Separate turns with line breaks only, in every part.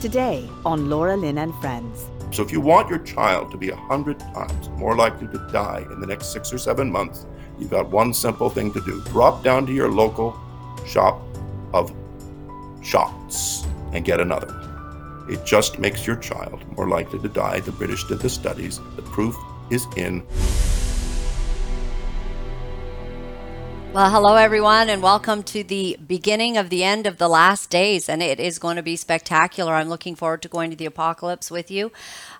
Today on Laura Lynn and Friends.
So if you want your child to be a hundred times more likely to die in the next six or seven months, you've got one simple thing to do. Drop down to your local shop of shots and get another. It just makes your child more likely to die. The British did the studies. The proof is in.
Well, hello, everyone, and welcome to the beginning of the end of the last days. And it is going to be spectacular. I'm looking forward to going to the apocalypse with you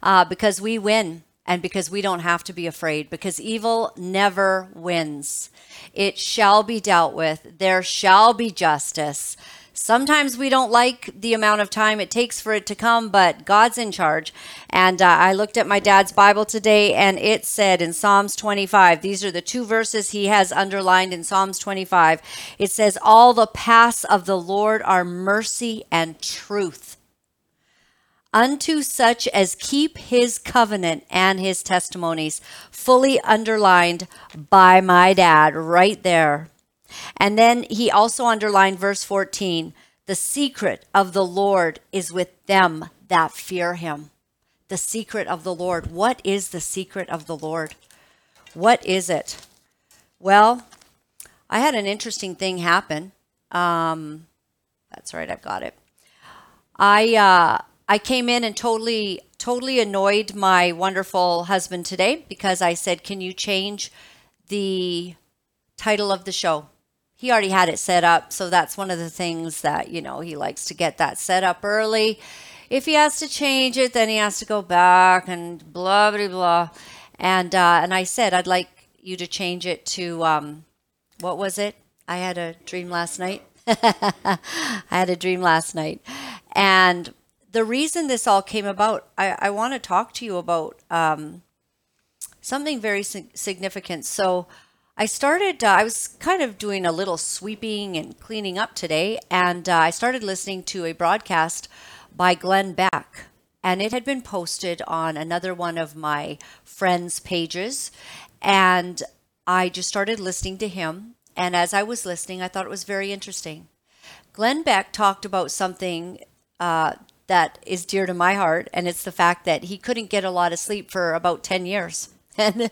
uh, because we win and because we don't have to be afraid, because evil never wins. It shall be dealt with, there shall be justice. Sometimes we don't like the amount of time it takes for it to come, but God's in charge. And uh, I looked at my dad's Bible today, and it said in Psalms 25, these are the two verses he has underlined in Psalms 25. It says, All the paths of the Lord are mercy and truth unto such as keep his covenant and his testimonies, fully underlined by my dad right there. And then he also underlined verse 14 the secret of the Lord is with them that fear him. The secret of the Lord. What is the secret of the Lord? What is it? Well, I had an interesting thing happen. Um, that's right, I've got it. I uh, I came in and totally totally annoyed my wonderful husband today because I said, "Can you change the title of the show?" He already had it set up. So that's one of the things that, you know, he likes to get that set up early. If he has to change it, then he has to go back and blah, blah, blah. And, uh, and I said, I'd like you to change it to, um, what was it? I had a dream last night. I had a dream last night. And the reason this all came about, I, I want to talk to you about um, something very significant. So, I started, uh, I was kind of doing a little sweeping and cleaning up today, and uh, I started listening to a broadcast by Glenn Beck. And it had been posted on another one of my friends' pages. And I just started listening to him. And as I was listening, I thought it was very interesting. Glenn Beck talked about something uh, that is dear to my heart, and it's the fact that he couldn't get a lot of sleep for about 10 years. And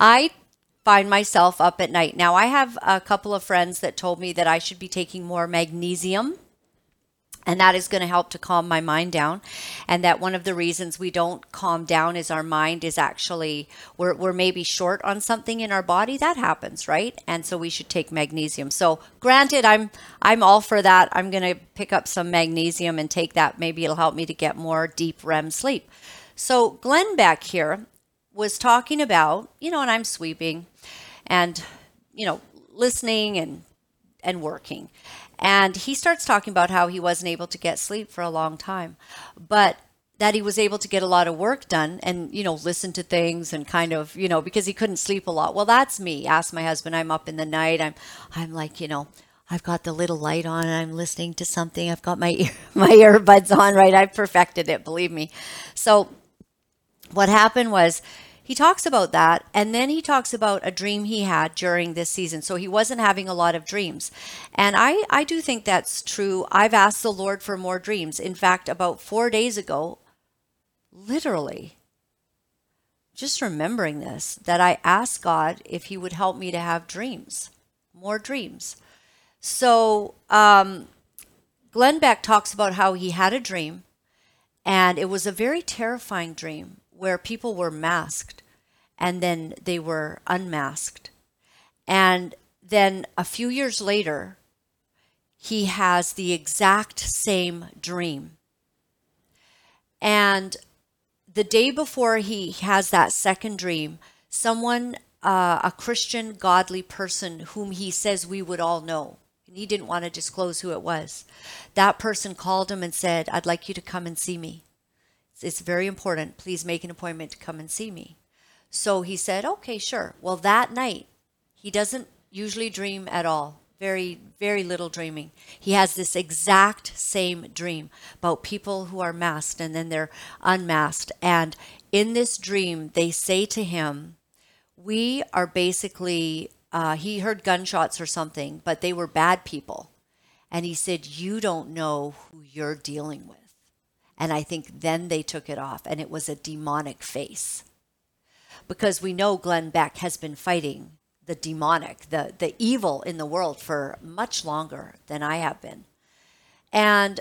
I find myself up at night. Now, I have a couple of friends that told me that I should be taking more magnesium. And that is going to help to calm my mind down. And that one of the reasons we don't calm down is our mind is actually, we're, we're maybe short on something in our body. That happens, right? And so we should take magnesium. So granted, I'm, I'm all for that. I'm going to pick up some magnesium and take that. Maybe it'll help me to get more deep REM sleep. So Glenn Beck here was talking about, you know, and I'm sweeping and, you know, listening and and working. And he starts talking about how he wasn't able to get sleep for a long time, but that he was able to get a lot of work done and you know listen to things and kind of you know because he couldn't sleep a lot. Well that's me. Ask my husband. I'm up in the night. I'm i'm like you know i've got the little light on and i'm listening to something. I've got my ear, my earbuds on right? I've perfected it believe me. So what happened was he talks about that and then he talks about a dream he had during this season. So he wasn't having a lot of dreams. And i i do think that's true. I've asked the lord for more dreams. In fact about 4 days ago literally just remembering this that i asked god if he would help me to have dreams more dreams. So um glenn beck talks about how he had a dream and it was a very terrifying dream where people were masked and then they were unmasked. And then a few years later, he has the exact same dream. And the day before he has that second dream, someone, uh, a Christian, godly person whom he says we would all know, and he didn't want to disclose who it was, that person called him and said, I'd like you to come and see me. It's very important. Please make an appointment to come and see me. So he said, okay, sure. Well, that night, he doesn't usually dream at all. Very, very little dreaming. He has this exact same dream about people who are masked and then they're unmasked. And in this dream, they say to him, We are basically, uh, he heard gunshots or something, but they were bad people. And he said, You don't know who you're dealing with. And I think then they took it off, and it was a demonic face. Because we know Glenn Beck has been fighting the demonic, the, the evil in the world for much longer than I have been. And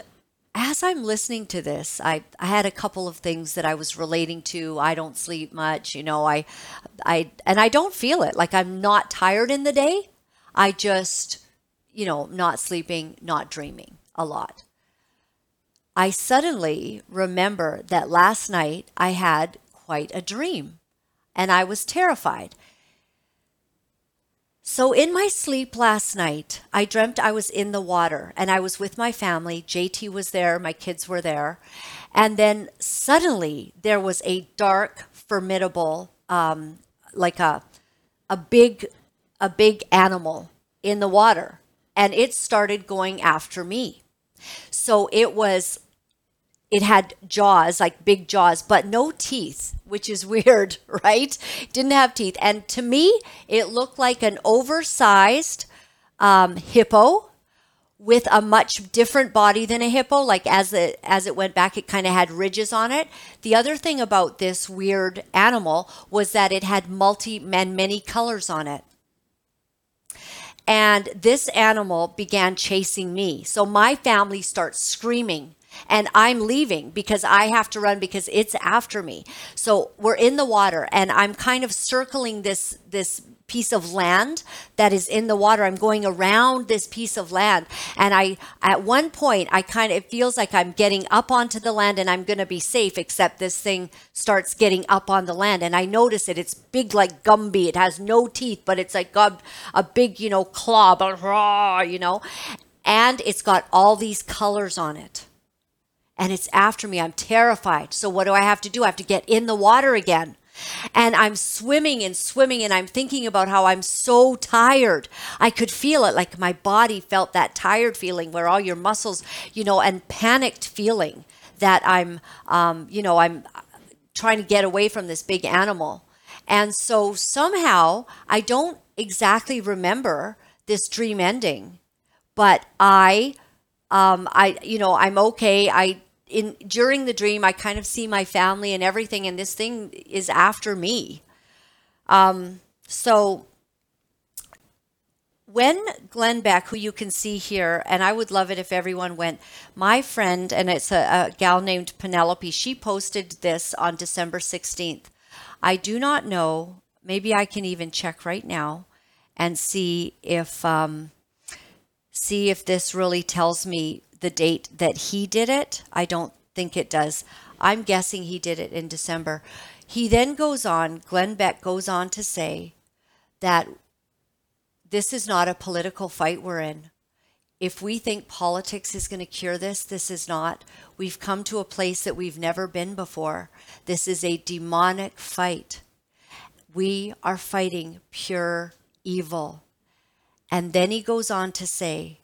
as I'm listening to this, I, I had a couple of things that I was relating to. I don't sleep much, you know, I I and I don't feel it. Like I'm not tired in the day. I just, you know, not sleeping, not dreaming a lot. I suddenly remember that last night I had quite a dream and I was terrified. So, in my sleep last night, I dreamt I was in the water and I was with my family. JT was there, my kids were there. And then suddenly there was a dark, formidable, um, like a, a big, a big animal in the water. And it started going after me. So it was it had jaws, like big jaws, but no teeth, which is weird, right? Didn't have teeth. And to me, it looked like an oversized um, hippo with a much different body than a hippo. Like as it as it went back, it kind of had ridges on it. The other thing about this weird animal was that it had multi and many colors on it. And this animal began chasing me. So my family starts screaming and I'm leaving because I have to run because it's after me. So we're in the water and I'm kind of circling this this piece of land that is in the water. I'm going around this piece of land and I at one point I kind of it feels like I'm getting up onto the land and I'm going to be safe except this thing starts getting up on the land and I notice it it's big like Gumby. It has no teeth but it's like a, a big, you know, claw, you know. And it's got all these colors on it and it's after me. I'm terrified. So what do I have to do? I have to get in the water again. And I'm swimming and swimming, and I'm thinking about how I'm so tired. I could feel it, like my body felt that tired feeling where all your muscles, you know, and panicked feeling that I'm, um, you know, I'm trying to get away from this big animal. And so somehow I don't exactly remember this dream ending, but I um, I, you know, I'm okay. I, in during the dream, I kind of see my family and everything, and this thing is after me. Um, so when Glenn Beck, who you can see here, and I would love it if everyone went, my friend, and it's a, a gal named Penelope, she posted this on December 16th. I do not know, maybe I can even check right now and see if um, see if this really tells me the date that he did it. I don't think it does. I'm guessing he did it in December. He then goes on, Glenn Beck goes on to say that this is not a political fight we're in. If we think politics is going to cure this, this is not. We've come to a place that we've never been before. This is a demonic fight. We are fighting pure evil. And then he goes on to say,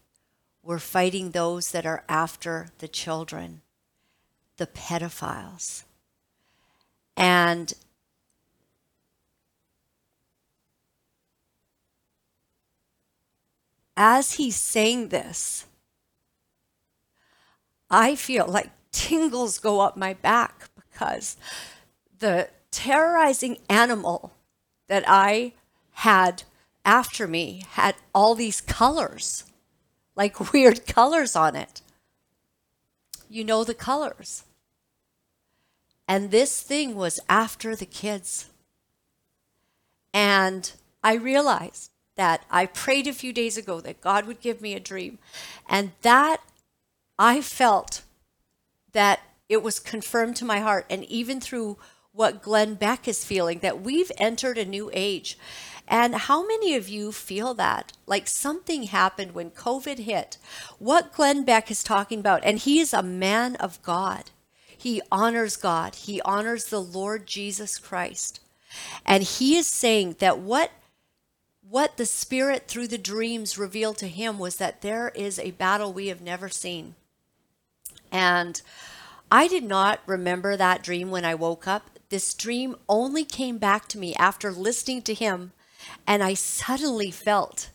We're fighting those that are after the children, the pedophiles. And as he's saying this, I feel like tingles go up my back because the terrorizing animal that I had after me had all these colors, like weird colors on it. You know the colors. And this thing was after the kids. And I realized that I prayed a few days ago that God would give me a dream. And that I felt that it was confirmed to my heart. And even through what Glenn Beck is feeling, that we've entered a new age. And how many of you feel that? Like something happened when COVID hit. What Glenn Beck is talking about, and he is a man of God. He honors God, he honors the Lord Jesus Christ. And he is saying that what what the spirit through the dreams revealed to him was that there is a battle we have never seen. And I did not remember that dream when I woke up. This dream only came back to me after listening to him and I suddenly felt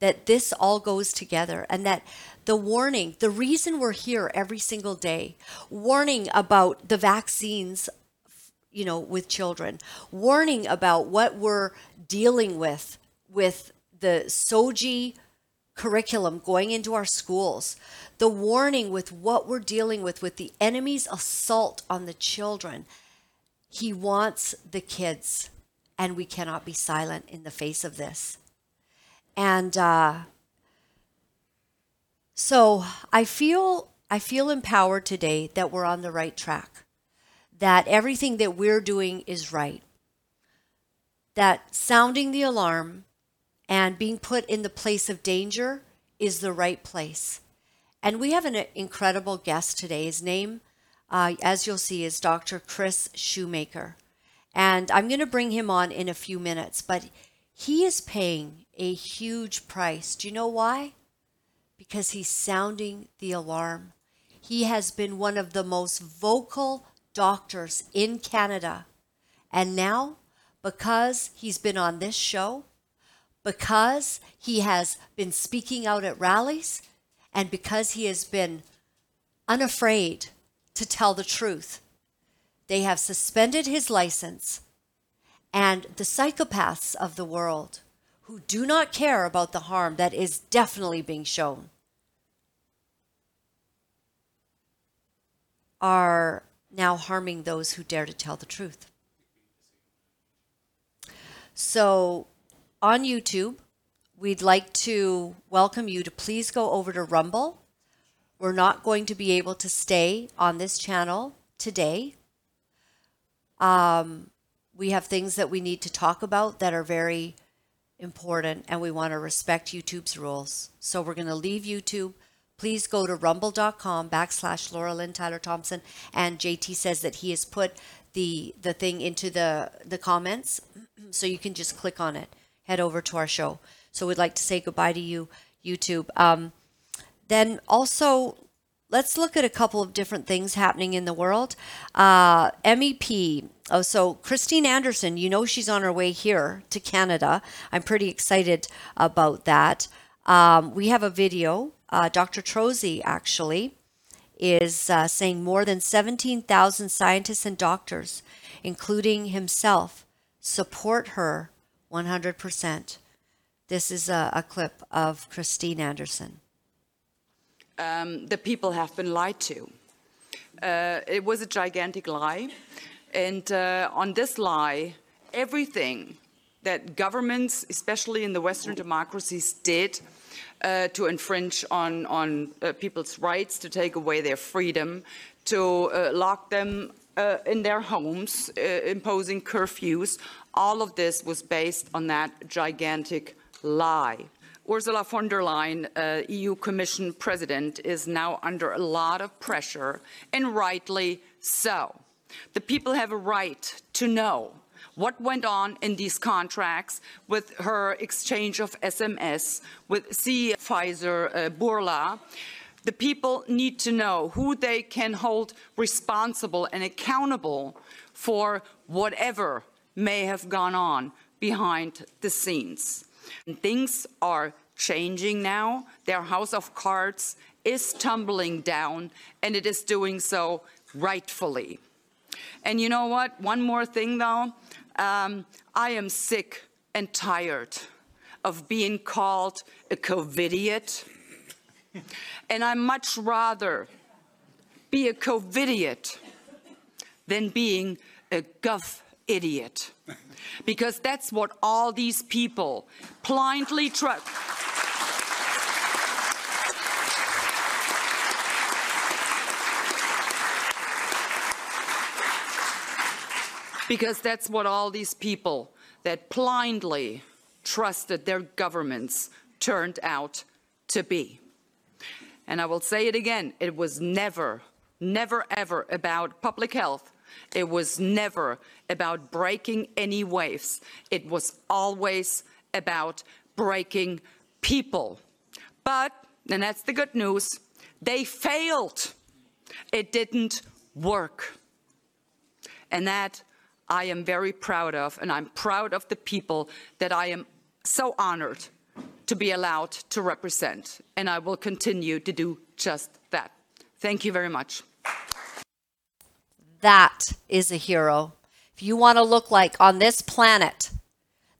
that this all goes together and that the warning, the reason we're here every single day, warning about the vaccines, you know, with children, warning about what we're dealing with with the SOGI curriculum going into our schools, the warning with what we're dealing with with the enemy's assault on the children. He wants the kids, and we cannot be silent in the face of this. And uh, so I feel I feel empowered today that we're on the right track, that everything that we're doing is right, that sounding the alarm and being put in the place of danger is the right place. And we have an incredible guest today. His name, uh, as you'll see, is Dr. Chris Shoemaker. And I'm going to bring him on in a few minutes, but he is paying a huge price. Do you know why? Because he's sounding the alarm. He has been one of the most vocal doctors in Canada. And now, because he's been on this show, because he has been speaking out at rallies and because he has been unafraid to tell the truth. They have suspended his license, and the psychopaths of the world who do not care about the harm that is definitely being shown are now harming those who dare to tell the truth. So on YouTube, we'd like to welcome you to please go over to Rumble. We're not going to be able to stay on this channel today. Um, we have things that we need to talk about that are very important, and we want to respect YouTube's rules. So we're going to leave YouTube. Please go to rumble.com backslash Laura Lynn Tyler Thompson. And JT says that he has put the the thing into the the comments, so you can just click on it head over to our show. So we'd like to say goodbye to you, YouTube. Um, then also, let's look at a couple of different things happening in the world. Uh, MEP. Oh, so Christine Anderson, you know she's on her way here to Canada. I'm pretty excited about that. Um, we have a video. Uh, Dr. Trozzi actually is uh, saying more than 17,000 scientists and doctors, including himself, support her 100%. This is a, a clip of Christine Anderson.
Um, the people have been lied to. Uh, it was a gigantic lie. And uh, on this lie, everything that governments, especially in the Western democracies, did uh, to infringe on, on uh, people's rights, to take away their freedom, to uh, lock them uh, in their homes, imposing curfews, all of this was based on that gigantic lie. Ursula von der Leyen, uh, EU Commission President, is now under a lot of pressure, and rightly so. The people have a right to know what went on in these contracts with her exchange of SMS with CEO Pfizer uh, Bourla. The people need to know who they can hold responsible and accountable for whatever may have gone on behind the scenes. Things are changing now. Their house of cards is tumbling down, and it is doing so rightfully. And you know what? One more thing, though. Um, I am sick and tired of being called a COVIDiot. and I much rather be a COVIDiot than being a Gov idiot. Because that's what all these people blindly trust. because that's what all these people that blindly trusted their governments turned out to be. And I will say it again, it was never, never ever about public health. It was never about breaking any waves. It was always about breaking people. But, and that's the good news, they failed. It didn't work. And that I am very proud of, and I'm proud of the people that I am so honored to be allowed to represent, and I will continue to do just that. Thank you very much.
That is a hero. If you want to look like on this planet,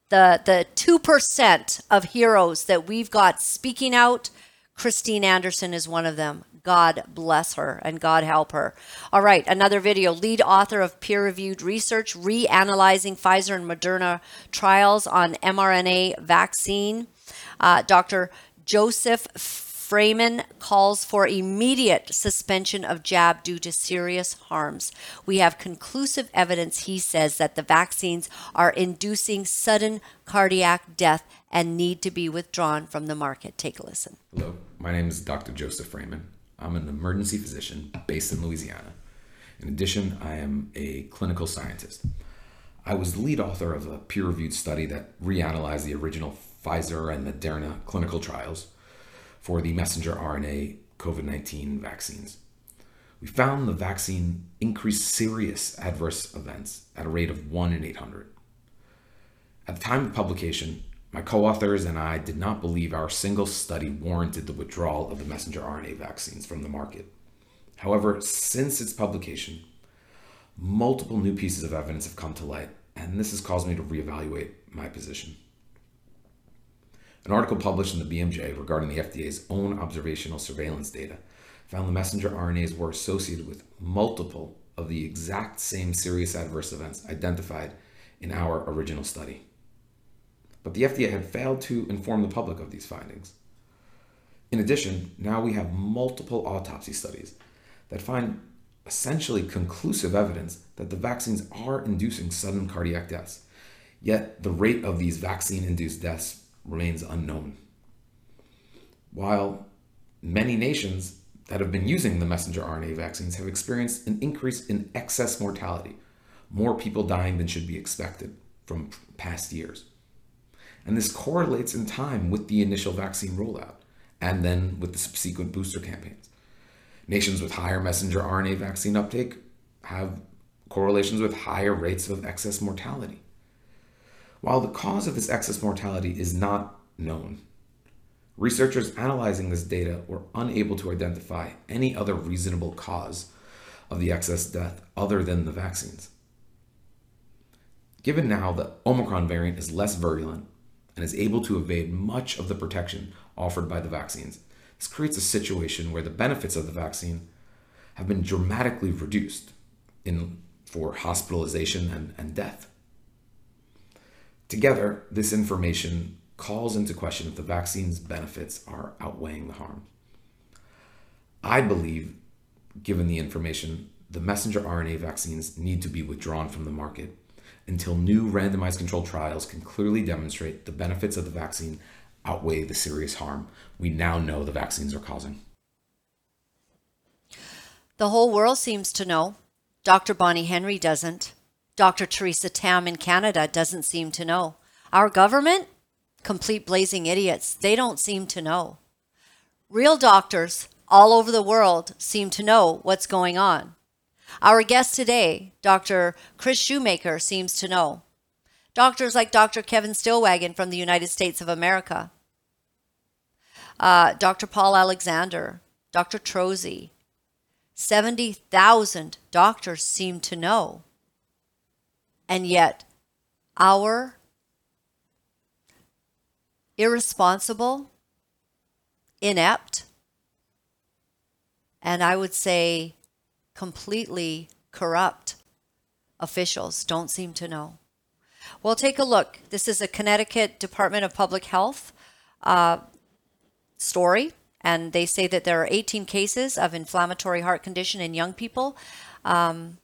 the the 2% of heroes that we've got speaking out, Christine Anderson is one of them. God bless her and God help her. All right, another video. Lead author of peer reviewed research reanalyzing Pfizer and Moderna trials on mRNA vaccine. Uh, Dr. Joseph Fraiman calls for immediate suspension of jab due to serious harms. We have conclusive evidence, he says, that the vaccines are inducing sudden cardiac death and need to be withdrawn from the market. Take a listen.
Hello, my name is Dr. Joseph Fraiman. I'm an emergency physician based in Louisiana. In addition, I am a clinical scientist. I was the lead author of a peer reviewed study that reanalyzed the original Pfizer and Moderna clinical trials for the messenger RNA COVID 19 vaccines. We found the vaccine increased serious adverse events at a rate of 1 in 800. At the time of publication, my co authors and I did not believe our single study warranted the withdrawal of the messenger RNA vaccines from the market. However, since its publication, multiple new pieces of evidence have come to light, and this has caused me to reevaluate my position. An article published in the BMJ regarding the FDA's own observational surveillance data found the messenger RNAs were associated with multiple of the exact same serious adverse events identified in our original study. But the FDA had failed to inform the public of these findings. In addition, now we have multiple autopsy studies that find essentially conclusive evidence that the vaccines are inducing sudden cardiac deaths. Yet the rate of these vaccine induced deaths remains unknown. While many nations that have been using the messenger RNA vaccines have experienced an increase in excess mortality, more people dying than should be expected from past years. And this correlates in time with the initial vaccine rollout and then with the subsequent booster campaigns. Nations with higher messenger RNA vaccine uptake have correlations with higher rates of excess mortality. While the cause of this excess mortality is not known, researchers analyzing this data were unable to identify any other reasonable cause of the excess death other than the vaccines. Given now the Omicron variant is less virulent and is able to evade much of the protection offered by the vaccines, this creates a situation where the benefits of the vaccine have been dramatically reduced in, for hospitalization and, and death. Together, this information calls into question if the vaccine's benefits are outweighing the harm. I believe, given the information, the messenger RNA vaccines need to be withdrawn from the market until new randomized controlled trials can clearly demonstrate the benefits of the vaccine outweigh the serious harm we now know the vaccines are causing.
The whole world seems to know. Dr. Bonnie Henry doesn't. Dr. Theresa Tam in Canada doesn't seem to know. Our government, complete blazing idiots, they don't seem to know. Real doctors all over the world seem to know what's going on. Our guest today, Dr. Chris Shoemaker, seems to know. Doctors like Dr. Kevin Stillwagon from the United States of America, uh, Dr. Paul Alexander, Dr. Trozzi, 70,000 doctors seem to know. And yet, our irresponsible, inept, and I would say completely corrupt officials don't seem to know. Well, take a look. This is a Connecticut Department of Public Health uh, story, and they say that there are 18 cases of inflammatory heart condition in young people. Um,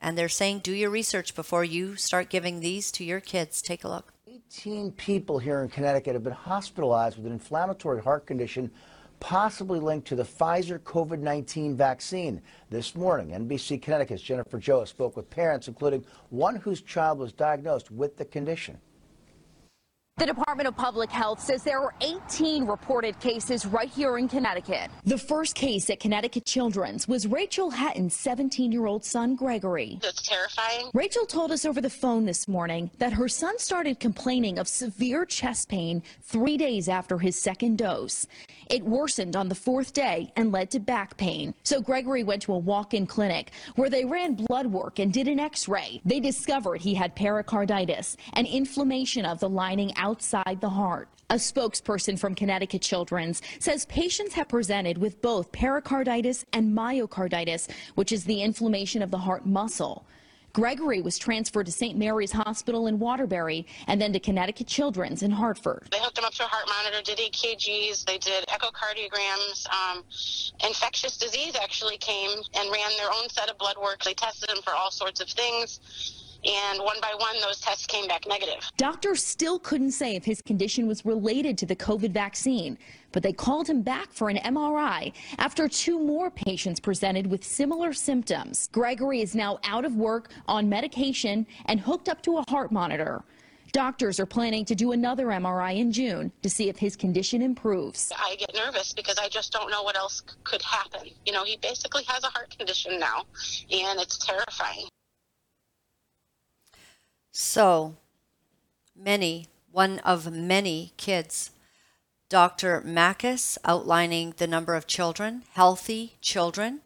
and they're saying do your research before you start giving these to your kids. Take a look.
18 people here in Connecticut have been hospitalized with an inflammatory heart condition possibly linked to the Pfizer COVID 19 vaccine. This morning, NBC Connecticut's Jennifer Joe spoke with parents, including one whose child was diagnosed with the condition.
The Department of Public Health says there are 18 reported cases right here in Connecticut. The first case at Connecticut Children's was Rachel Hatton's 17 year old son, Gregory.
It's terrifying.
Rachel told us over the phone this morning that her son started complaining of severe chest pain three days after his second dose. It worsened on the fourth day and led to back pain. So Gregory went to a walk in clinic where they ran blood work and did an x ray. They discovered he had pericarditis, an inflammation of the lining outside the heart. A spokesperson from Connecticut Children's says patients have presented with both pericarditis and myocarditis, which is the inflammation of the heart muscle. Gregory was transferred to St. Mary's Hospital in Waterbury and then to Connecticut Children's in Hartford.
They hooked him up to a heart monitor, did EKGs, they did echocardiograms. Um, infectious disease actually came and ran their own set of blood work. They tested him for all sorts of things. And one by one, those tests came back negative.
Doctors still couldn't say if his condition was related to the COVID vaccine, but they called him back for an MRI after two more patients presented with similar symptoms. Gregory is now out of work, on medication, and hooked up to a heart monitor. Doctors are planning to do another MRI in June to see if his condition improves.
I get nervous because I just don't know what else could happen. You know, he basically has a heart condition now, and it's terrifying.
So many, one of many kids. Dr. Makis outlining the number of children, healthy children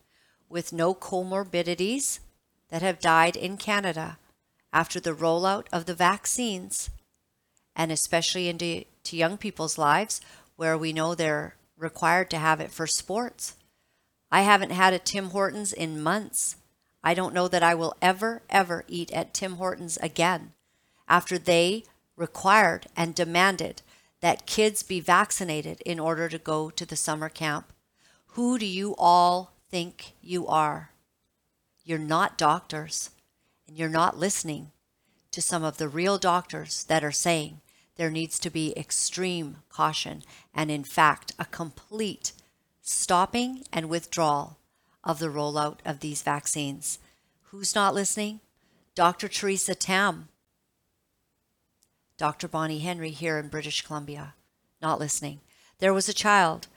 with no comorbidities that have died in Canada after the rollout of the vaccines, and especially into to young people's lives where we know they're required to have it for sports. I haven't had a Tim Hortons in months. I don't know that I will ever, ever eat at Tim Hortons again after they required and demanded that kids be vaccinated in order to go to the summer camp. Who do you all think you are? You're not doctors, and you're not listening to some of the real doctors that are saying there needs to be extreme caution and, in fact, a complete stopping and withdrawal of the rollout of these vaccines. Who's not listening? Dr. Theresa Tam, Dr. Bonnie Henry here in British Columbia, not listening. There was a child,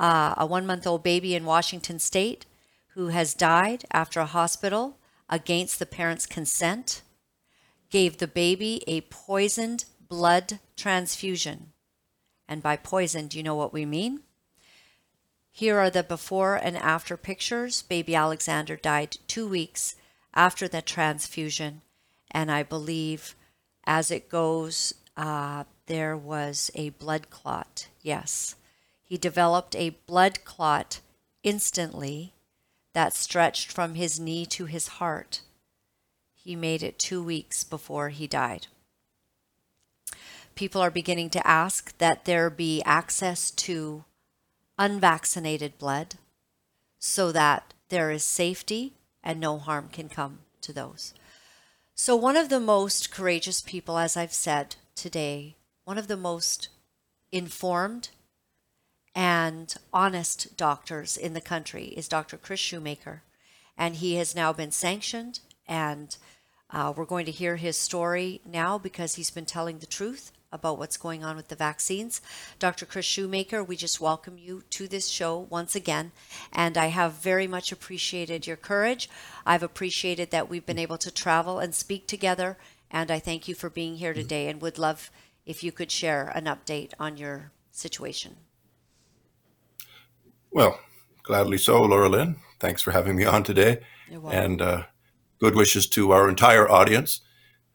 uh, a one month old baby in Washington state, who has died after a hospital against the parents' consent, gave the baby a poisoned blood transfusion. And by poisoned, you know what we mean? Here are the before and after pictures. Baby Alexander died two weeks after the transfusion, and I believe as it goes, uh, there was a blood clot. Yes. He developed a blood clot instantly that stretched from his knee to his heart. He made it two weeks before he died. People are beginning to ask that there be access to unvaccinated blood so that there is safety and no harm can come to those. So, one of the most courageous people, as I've said today, one of the most informed and honest doctors in the country is Dr. Chris Shoemaker. And he has now been sanctioned, and uh, we're going to hear his story now because he's been telling the truth about what's going on with the vaccines. Dr. Chris Shoemaker, we just welcome you to this show once again. And I have very much appreciated your courage. I've appreciated that we've been able to travel and speak together. And I thank you for being here today and would love if you could share an update on your situation.
Well, gladly so, Laura Lynn. Thanks for having me on today. And uh, good wishes to our entire audience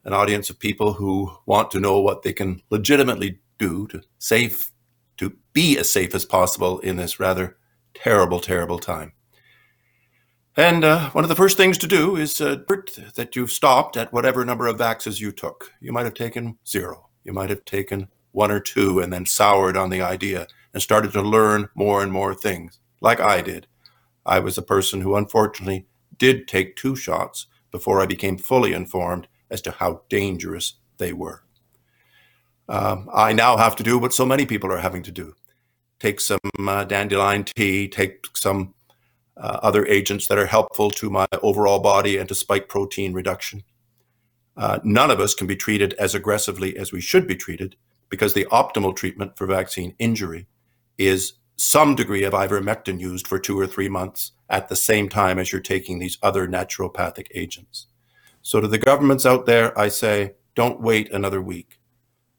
an audience of people who want to know what they can legitimately do to safe to be as safe as possible in this rather terrible, terrible time. And uh, one of the first things to do is uh, that you've stopped at whatever number of vaxes you took. You might have taken zero. You might have taken one or two and then soured on the idea and started to learn more and more things, like I did. I was a person who unfortunately did take two shots before I became fully informed as to how dangerous they were. Um, I now have to do what so many people are having to do take some uh, dandelion tea, take some uh, other agents that are helpful to my overall body and to spike protein reduction. Uh, none of us can be treated as aggressively as we should be treated because the optimal treatment for vaccine injury is some degree of ivermectin used for two or three months at the same time as you're taking these other naturopathic agents. So, to the governments out there, I say don't wait another week.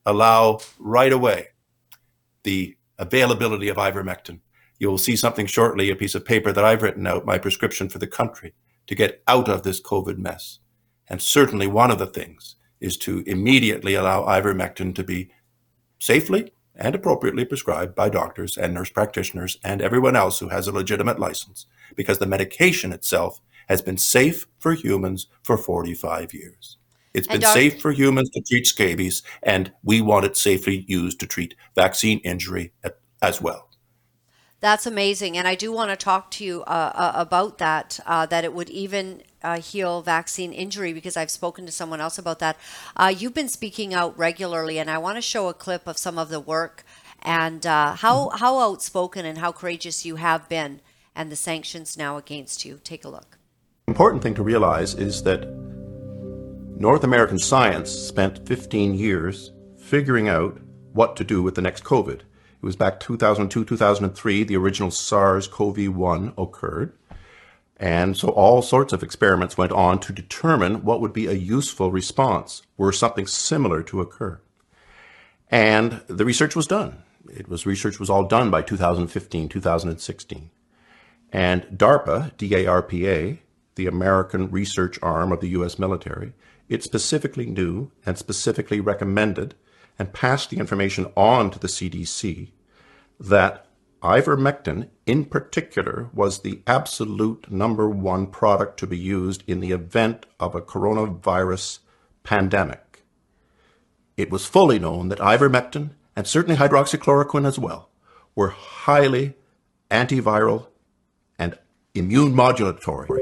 Allow right away the availability of ivermectin. You will see something shortly, a piece of paper that I've written out, my prescription for the country to get out of this COVID mess. And certainly one of the things is to immediately allow ivermectin to be safely and appropriately prescribed by doctors and nurse practitioners and everyone else who has a legitimate license, because the medication itself has been safe for humans for 45 years. It's been
doc-
safe for humans to treat scabies, and we want it safely used to treat vaccine injury as well.
That's amazing, and I do want to talk to you uh, uh, about that. Uh, that it would even uh, heal vaccine injury because I've spoken to someone else about that. Uh, you've been speaking out regularly, and I want to show a clip of some of the work and uh, how how outspoken and how courageous you have been, and the sanctions now against you. Take a look.
Important thing to realize is that North American science spent 15 years figuring out what to do with the next COVID. It was back 2002, 2003, the original SARS CoV 1 occurred. And so all sorts of experiments went on to determine what would be a useful response were something similar to occur. And the research was done. It was research was all done by 2015, 2016. And DARPA, D-A-R-P-A, the American research arm of the U.S. military, it specifically knew and specifically recommended and passed the information on to the CDC that ivermectin in particular was the absolute number one product to be used in the event of a coronavirus pandemic. It was fully known that ivermectin and certainly hydroxychloroquine as well were highly antiviral and immune modulatory.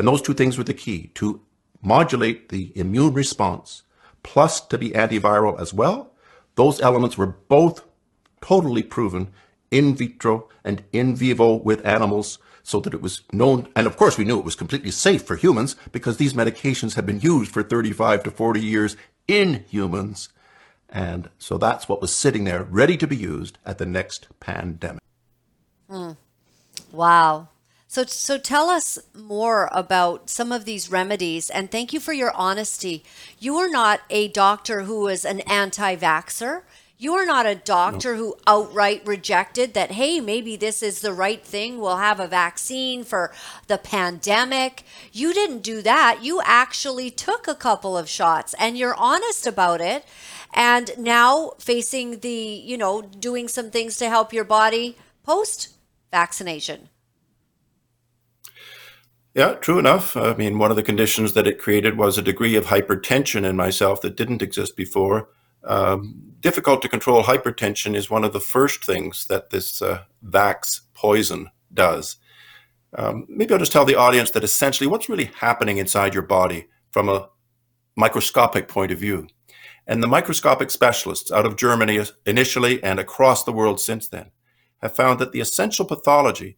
And those two things were the key to modulate the immune response, plus to be antiviral as well. Those elements were both totally proven in vitro and in vivo with animals so that it was known. And of course, we knew it was completely safe for humans because these medications have been used for 35 to 40 years in humans. And so that's what was sitting there ready to be used at the next pandemic. Hmm.
Wow. So, so tell us more about some of these remedies, and thank you for your honesty. You are not a doctor who is an anti-vaxxer. You are not a doctor who outright rejected that, hey, maybe this is the right thing. We'll have a vaccine for the pandemic. You didn't do that. You actually took a couple of shots and you're honest about it. And now facing the, you know, doing some things to help your body post vaccination.
Yeah, true enough. I mean, one of the conditions that it created was a degree of hypertension in myself that didn't exist before. Um, difficult to control hypertension is one of the first things that this uh, Vax poison does. Um, maybe I'll just tell the audience that essentially what's really happening inside your body from a microscopic point of view. And the microscopic specialists out of Germany initially and across the world since then have found that the essential pathology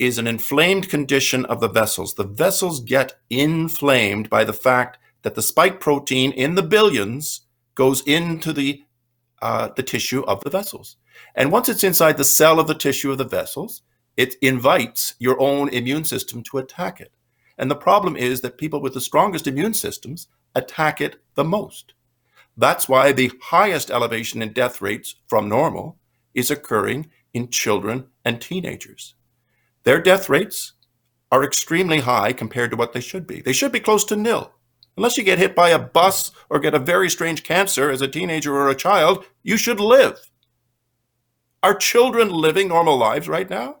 is an inflamed condition of the vessels. The vessels get inflamed by the fact that the spike protein in the billions goes into the uh, the tissue of the vessels. And once it's inside the cell of the tissue of the vessels, it invites your own immune system to attack it. And the problem is that people with the strongest immune systems attack it the most. That's why the highest elevation in death rates from normal is occurring in children and teenagers. Their death rates are extremely high compared to what they should be. They should be close to nil. Unless you get hit by a bus or get a very strange cancer as a teenager or a child, you should live. Are children living normal lives right now?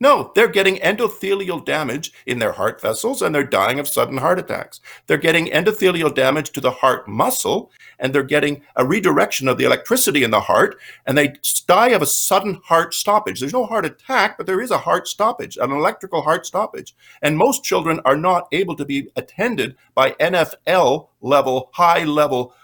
No, they're getting endothelial damage in their heart vessels and they're dying of sudden heart attacks. They're getting endothelial damage to the heart muscle and they're getting a redirection of the electricity in the heart and they die of a sudden heart stoppage. There's no heart attack, but there is a heart stoppage, an electrical heart stoppage. And most children are not able to be attended by NFL level, high level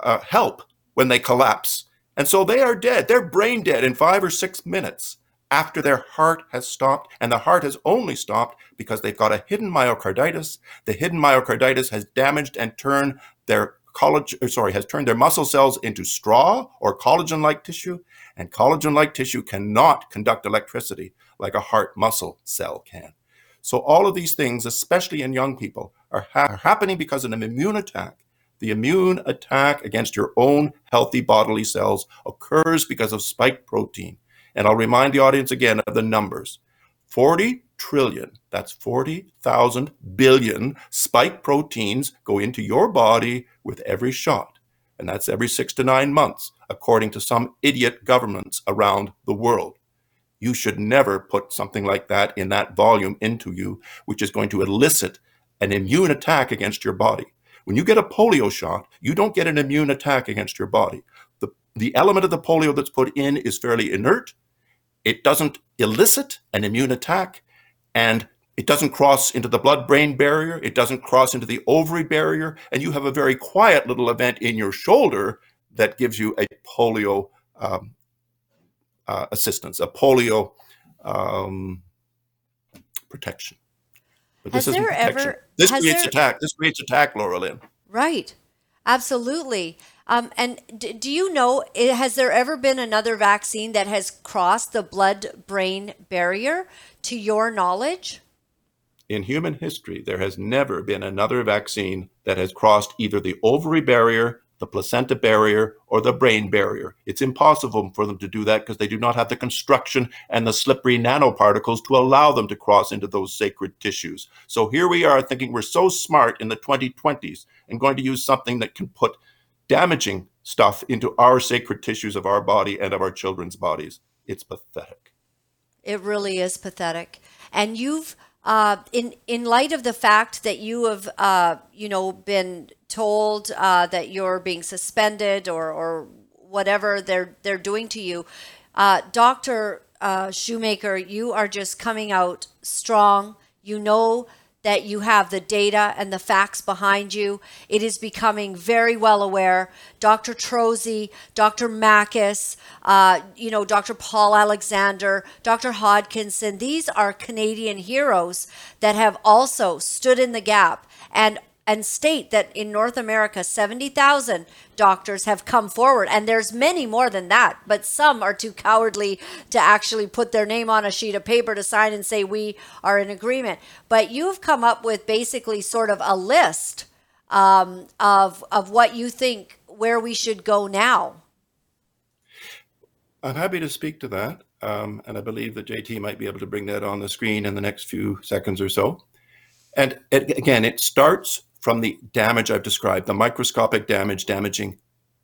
uh, help when they collapse. And so they are dead. They're brain dead in five or six minutes after their heart has stopped. And the heart has only stopped because they've got a hidden myocarditis. The hidden myocarditis has damaged and turned their or uh, sorry, has turned their muscle cells into straw or collagen-like tissue, and collagen-like tissue cannot conduct electricity like a heart muscle cell can. So all of these things, especially in young people, are, ha- are happening because of an immune attack. The immune attack against your own healthy bodily cells occurs because of spike protein. And I'll remind the audience again of the numbers. 40 trillion, that's 40,000 billion spike proteins go into your body with every shot. And that's every six to nine months, according to some idiot governments around the world. You should never put something like that in that volume into you, which is going to elicit an immune attack against your body. When you get a polio shot, you don't get an immune attack against your body. The, the element of the polio that's put in is fairly inert. It doesn't elicit an immune attack and it doesn't cross into the blood brain barrier. It doesn't cross into the ovary barrier. And you have a very quiet little event in your shoulder that gives you a polio um, uh, assistance, a polio um, protection. But
Has
this isn't
there
protection.
ever-
This creates
there-
attack. This creates attack, Laura Lynn.
Right. Absolutely. Um, and d- do you know, has there ever been another vaccine that has crossed the blood brain barrier to your knowledge?
In human history, there has never been another vaccine that has crossed either the ovary barrier, the placenta barrier, or the brain barrier. It's impossible for them to do that because they do not have the construction and the slippery nanoparticles to allow them to cross into those sacred tissues. So here we are thinking we're so smart in the 2020s and going to use something that can put damaging stuff into our sacred tissues of our body and of our children's bodies. It's pathetic.
It really is pathetic. And you've, uh, in in light of the fact that you have, uh, you know, been told uh, that you're being suspended or or whatever they're they're doing to you, uh, Doctor uh, Shoemaker, you are just coming out strong. You know that you have the data and the facts behind you. It is becoming very well aware. Dr. Trozzi, Dr. Makis, uh, you know, Dr. Paul Alexander, Dr. Hodkinson, these are Canadian heroes that have also stood in the gap and and state that in North America, 70,000 doctors have come forward. And there's many more than that, but some are too cowardly to actually put their name on a sheet of paper to sign and say, we are in agreement. But you've come up with basically sort of a list um, of, of what you think where we should go now.
I'm happy to speak to that. Um, and I believe that JT might be able to bring that on the screen in the next few seconds or so. And it, again, it starts from the damage I've described the microscopic damage damaging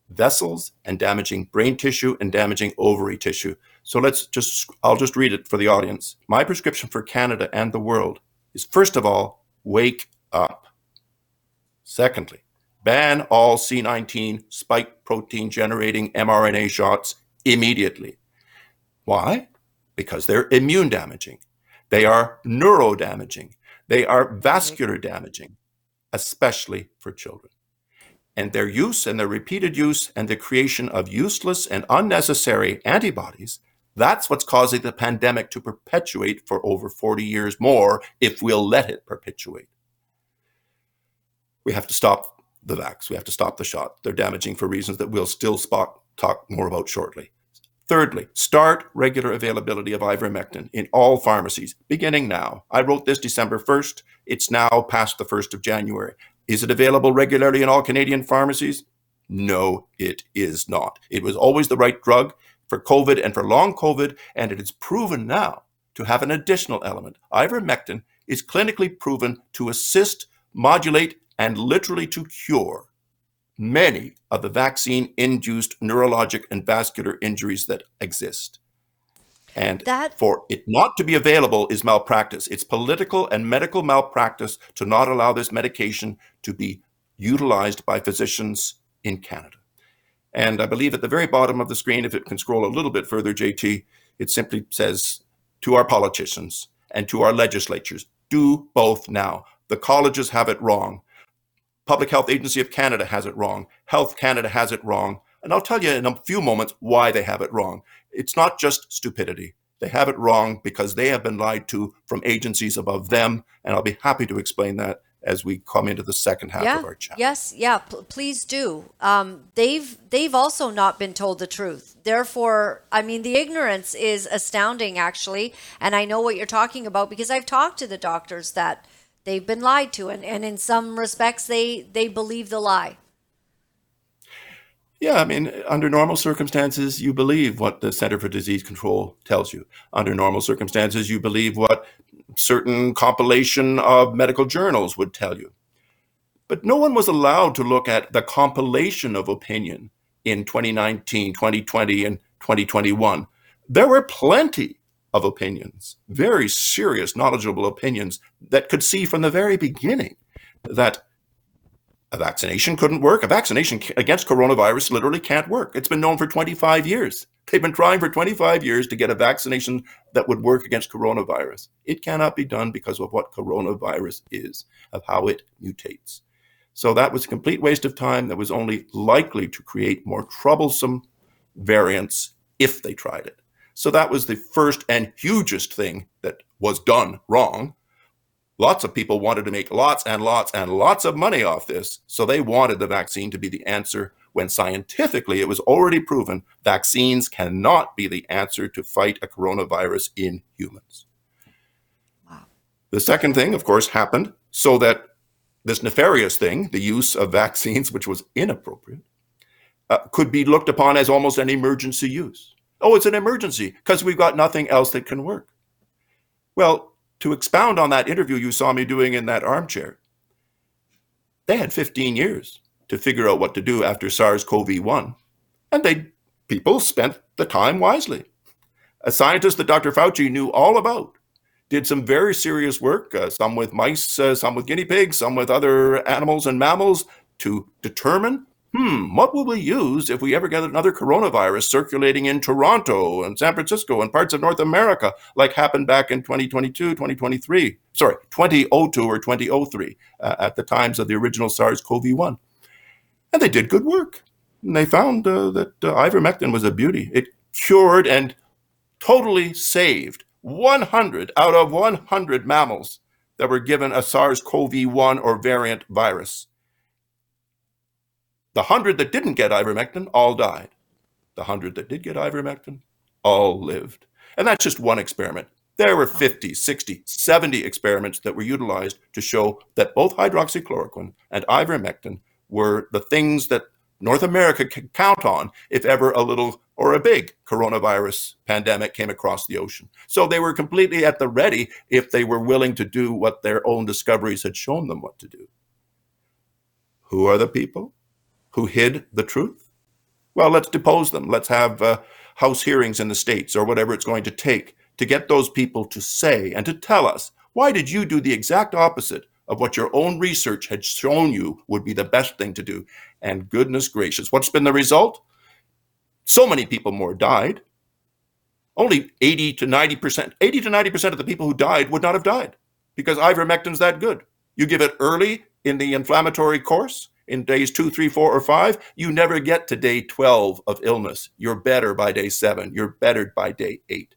vessels and damaging brain tissue and damaging ovary tissue. So let's just, I'll just read it for the audience. My prescription for Canada and the world is first of all, wake up. Secondly, ban all C19 spike protein generating mRNA shots immediately. Why? Because they're immune damaging. They are neuro damaging. They are vascular damaging, especially for children. And their use and their repeated use and the creation of useless and unnecessary antibodies, that's what's causing the pandemic to perpetuate for over 40 years more if we'll let it perpetuate. We have to stop the vax. We have to stop the shot. They're damaging for reasons that we'll still spot, talk more about shortly. Thirdly, start regular availability of ivermectin in all pharmacies, beginning now. I wrote this December 1st. It's now past the 1st of January. Is it available regularly in all Canadian pharmacies? No, it is not. It was always the right drug for COVID and for long COVID, and it is proven now to have an additional element. Ivermectin is clinically proven to assist, modulate, and literally to cure many of the vaccine induced neurologic and vascular injuries that exist. And
That-
for it not to be available is malpractice. It's political and medical malpractice to not allow this medication to be utilized by physicians in Canada. And I believe at the very bottom of the screen, if it can scroll a little bit further, JT, it simply says to our politicians and to our legislatures do both now. The colleges have it wrong. Public Health Agency of Canada has it wrong. Health Canada has it wrong. And I'll tell you in a few moments why they have it wrong. It's not just stupidity. They have it wrong because they have been lied to from agencies above them. And I'll be happy to explain that as we come into the second half
yeah.
of our chat.
Yes, yeah, p- please do. Um, they've they've also not been told the truth. Therefore, I mean, the ignorance is astounding, actually. And I know what you're talking about because I've talked to the doctors that they've been lied to, and, and in some respects, they they believe the lie.
Yeah, I mean, under normal circumstances, you believe what the Center for Disease Control tells you. Under normal circumstances, you believe what certain compilation of medical journals would tell you. But no one was allowed to look at the compilation of opinion in 2019, 2020, and 2021. There were plenty of opinions, very serious, knowledgeable opinions that could see from the very beginning that a vaccination couldn't work. A vaccination against coronavirus literally can't work. It's been known for 25 years. They've been trying for 25 years to get a vaccination that would work against coronavirus. It cannot be done because of what coronavirus is, of how it mutates. So that was a complete waste of time that was only likely to create more troublesome variants if they tried it. So that was the first and hugest thing that was done wrong Lots of people wanted to make lots and lots and lots of money off this. So they wanted the vaccine to be the answer when scientifically it was already proven vaccines cannot be the answer to fight a coronavirus in humans. Wow. The second thing, of course, happened so that this nefarious thing, the use of vaccines, which was inappropriate, uh, could be looked upon as almost an emergency use. Oh, it's an emergency because we've got nothing else that can work. Well, to expound on that interview you saw me doing in that armchair, they had 15 years to figure out what to do after SARS-CoV-1, and they people spent the time wisely. A scientist that Dr. Fauci knew all about did some very serious work, uh, some with mice, uh, some with guinea pigs, some with other animals and mammals, to determine hmm, what will we use if we ever get another coronavirus circulating in Toronto and San Francisco and parts of North America, like happened back in 2022, 2023, sorry, 2002 or 2003, uh, at the times of the original SARS CoV 1. And they did good work. And they found uh, that uh, ivermectin was a beauty. It cured and totally saved 100 out of 100 mammals that were given a SARS CoV 1 or variant virus. The hundred that didn't get ivermectin all died. The hundred that did get ivermectin all lived. And that's just one experiment. There were 50, 60, 70 experiments that were utilized to show that both hydroxychloroquine and ivermectin were the things that North America can count on if ever a little or a big coronavirus pandemic came across the ocean. So they were completely at the ready if they were willing to do what their own discoveries had shown them what to do. Who are the people? Who hid the truth? Well, let's depose them. Let's have uh, House hearings in the states or whatever it's going to take to get those people to say and to tell us why did you do the exact opposite of what your own research had shown you would be the best thing to do? And goodness gracious, what's been the result? So many people more died. Only 80 to 90%, 80 to 90% of the people who died would not have died because ivermectin's that good. You give it early in the inflammatory course, in days two, three, four, or five, you never get to day 12 of illness. You're better by day seven. You're bettered by day eight.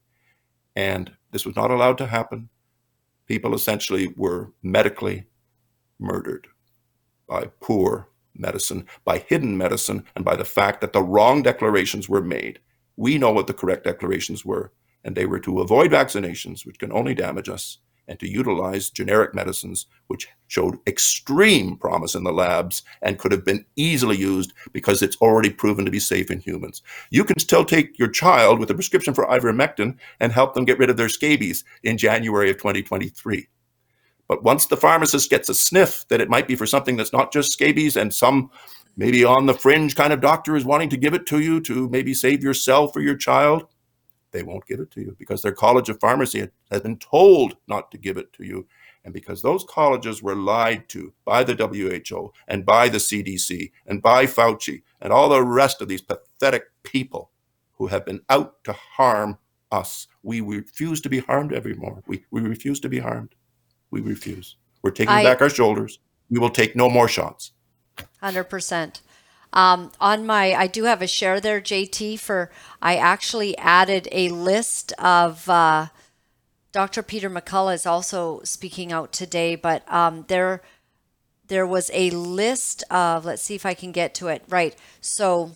And this was not allowed to happen. People essentially were medically murdered by poor medicine, by hidden medicine, and by the fact that the wrong declarations were made. We know what the correct declarations were, and they were to avoid vaccinations, which can only damage us, and to utilize generic medicines, which showed extreme promise in the labs and could have been easily used because it's already proven to be safe in humans. You can still take your child with a prescription for ivermectin and help them get rid of their scabies in January of 2023. But once the pharmacist gets a sniff that it might be for something that's not just scabies and some maybe on the fringe kind of doctor is wanting to give it to you to maybe save yourself or your child, they won't give it to you because their College of Pharmacy has been told not to give it to you. And because those colleges were lied to by the WHO and by the CDC and by Fauci and all the rest of these pathetic people who have been out to harm us, we refuse to be harmed anymore. We, we refuse to be harmed. We refuse. We're taking I, back our shoulders. We will take no more shots.
100%. Um, on my, I do have a share there, JT, for I actually added a list of. Uh, Dr. Peter McCullough is also speaking out today, but um, there there was a list of, let's see if I can get to it. Right. So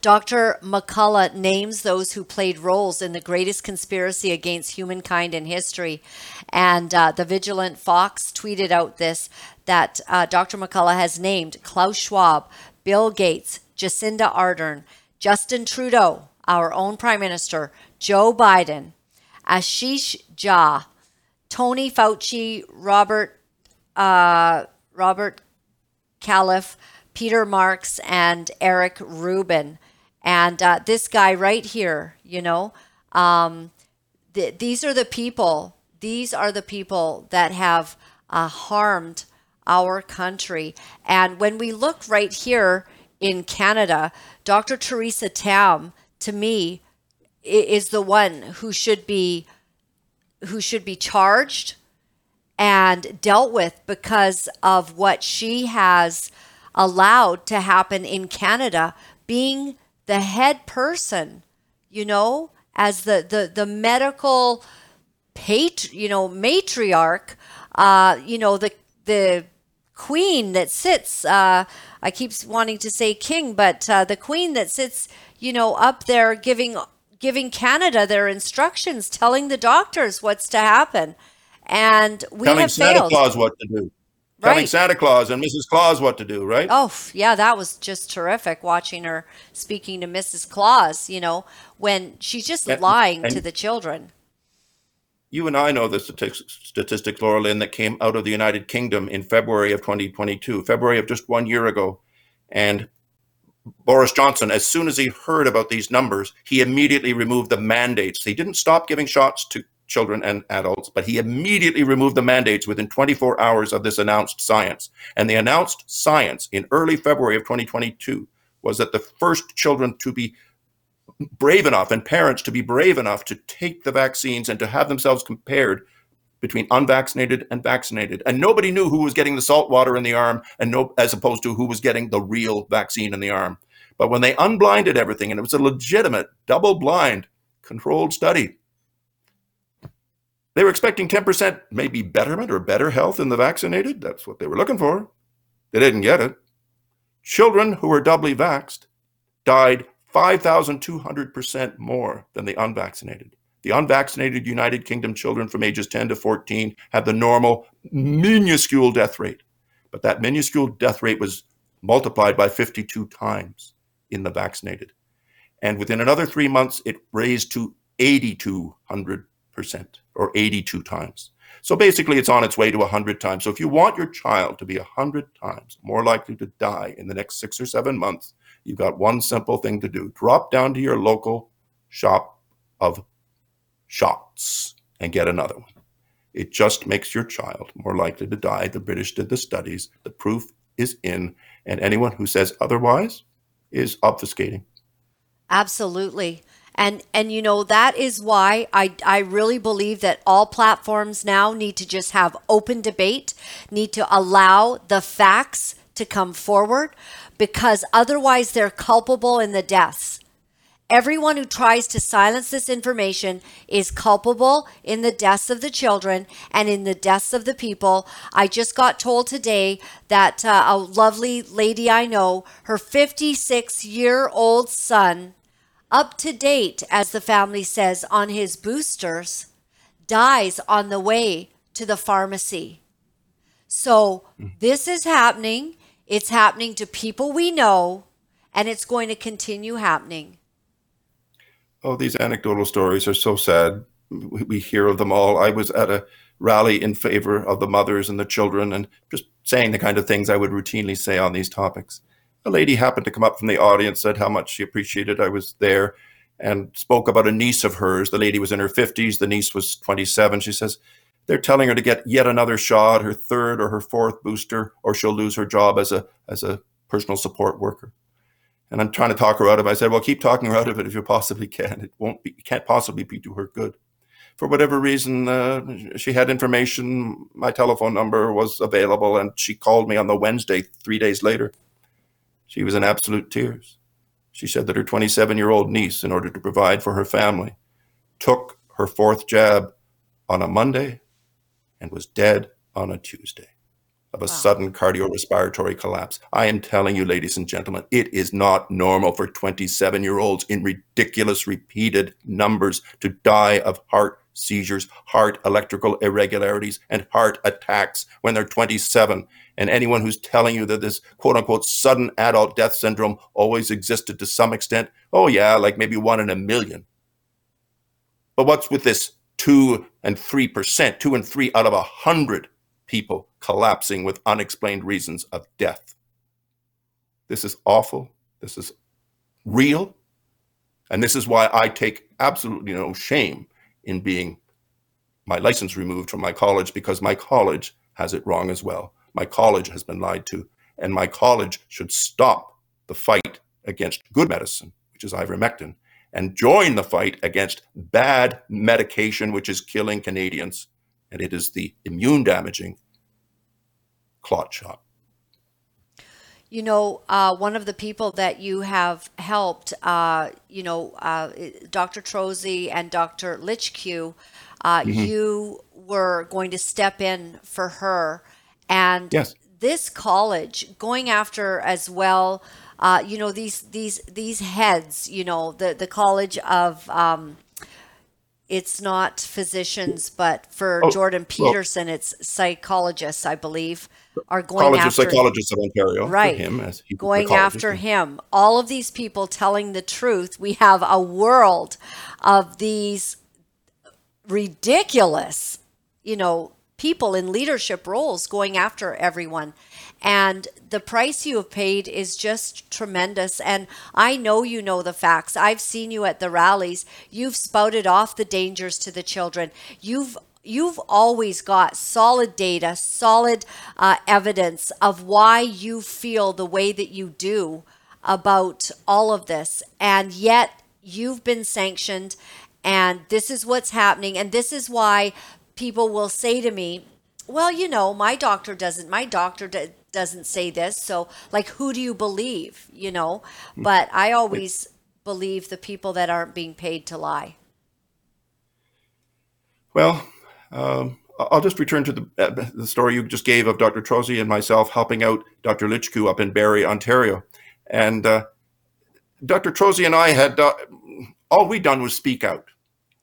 Dr. McCullough names those who played roles in the greatest conspiracy against humankind in history. And uh, the Vigilant Fox tweeted out this that uh, Dr. McCullough has named Klaus Schwab, Bill Gates, Jacinda Ardern, Justin Trudeau, our own Prime Minister, Joe Biden, Ashish Jha, Tony Fauci, Robert uh, Robert Califf, Peter Marks, and Eric Rubin. And uh, this guy right here, you know, um, th- these are the people, these are the people that have uh, harmed our country. And when we look right here in Canada, Dr. Theresa Tam, to me, is the one who should be who should be charged and dealt with because of what she has allowed to happen in Canada being the head person, you know, as the the the medical pat you know matriarch, uh, you know the the queen that sits. Uh, I keep wanting to say king, but uh, the queen that sits, you know, up there giving giving Canada their instructions, telling the doctors what's to happen, and we
telling
have
Santa
failed.
Claus what to do. Telling Santa Claus and Mrs. Claus what to do, right?
Oh, yeah, that was just terrific watching her speaking to Mrs. Claus, you know, when she's just
And-
lying to the children.
You and I know the statistics, statistics, Laura Lynn, that came out of the United Kingdom in February of 2022, February of just one year ago. And Boris Johnson, as soon as he heard about these numbers, he immediately removed the mandates. He didn't stop giving shots to children and adults, but he immediately removed the mandates within 24 hours of this announced science. And the announced science in early February of 2022 was that the first children to be brave enough and parents to be brave enough to take the vaccines and to have themselves compared between unvaccinated and vaccinated. And nobody knew who was getting the salt water in the arm and no as opposed to who was getting the real vaccine in the arm. But when they unblinded everything and it was a legitimate double blind controlled study, they were expecting 10% maybe betterment or better health in the vaccinated. That's what they were looking for. They didn't get it. Children who were doubly vaxxed died 5,200% more than the unvaccinated. The unvaccinated United Kingdom children from ages 10 to 14 had the normal minuscule death rate, but that minuscule death rate was multiplied by 52 times in the vaccinated. And within another three months, it raised to 8,200% or 82 times. So basically, it's on its way to 100 times. So if you want your child to be 100 times more likely to die in the next six or seven months, you've got one simple thing to do drop down to your local shop of shots and get another one. It just makes your child more likely to die. The British did the studies, the proof is in, and anyone who says otherwise is obfuscating.
Absolutely. And and you know that is why I I really believe that all platforms now need to just have open debate, need to allow the facts to come forward because otherwise they're culpable in the deaths. Everyone who tries to silence this information is culpable in the deaths of the children and in the deaths of the people. I just got told today that uh, a lovely lady I know, her 56 year old son, up to date, as the family says, on his boosters, dies on the way to the pharmacy. So this is happening. It's happening to people we know, and it's going to continue happening.
Oh, these anecdotal stories are so sad. We hear of them all. I was at a rally in favor of the mothers and the children and just saying the kind of things I would routinely say on these topics. A lady happened to come up from the audience, said how much she appreciated I was there, and spoke about a niece of hers. The lady was in her 50s, the niece was 27. She says, they're telling her to get yet another shot, her third or her fourth booster, or she'll lose her job as a as a personal support worker. And I'm trying to talk her out of it. I said, well, keep talking her out of it if you possibly can. It won't be, can't possibly be to her good. For whatever reason, uh, she had information. My telephone number was available, and she called me on the Wednesday, three days later. She was in absolute tears. She said that her 27 year old niece, in order to provide for her family, took her fourth jab on a Monday and was dead on a Tuesday. of a sudden cardiorespiratory collapse. I am telling you, ladies and gentlemen, it is not normal for 27 year olds in ridiculous repeated numbers to die of heart seizures, heart electrical irregularities, and heart attacks when they're 27. And anyone who's telling you that this quote unquote sudden adult death syndrome always existed to some extent, oh, yeah, like maybe one in a million. But what's with this two and three percent, two and three out of a hundred people collapsing with unexplained reasons of death? This is awful. This is real. And this is why I take absolutely no shame in being my license removed from my college because my college has it wrong as well. My college has been lied to, and my college should stop the fight against good medicine, which is ivermectin, and join the fight against bad medication, which is killing Canadians. And it is the immune damaging clot shot.
You know, uh, one of the people that you have helped, uh, you know, uh, Dr. Trozzi and Dr. Litchfield, uh,
Mm-hmm.
you were going to step in for her. And
Yes.
this college going after as well, uh, you know, these these these heads, you know, the the college of um, it's not physicians, but for
Oh,
Jordan
well-
Peterson, it's psychologists, I believe, are going
College of
after
Psychologists of Ontario, for
right.
him, as he was the
going after him. All of these people telling the truth. We have a world of these ridiculous you know people in leadership roles going after everyone and the price you have paid is just tremendous. And i know you know the facts. I've seen you at the rallies. You've spouted off the dangers to the children. You've you've always got solid data solid uh, evidence of why you feel the way that you do about all of this. And yet you've been sanctioned and this is what's happening. And this is why people will say to me well you know my doctor doesn't my doctor do- doesn't say this so like who do you believe you know but i always believe the people that aren't being paid to lie
Well, um, I'll just return to the, uh, the story you just gave of Dr. Trozzi and myself helping out Dr. Luchkiw up in Barrie, Ontario. And uh, Dr. Trozzi and I had, uh, all we'd done was speak out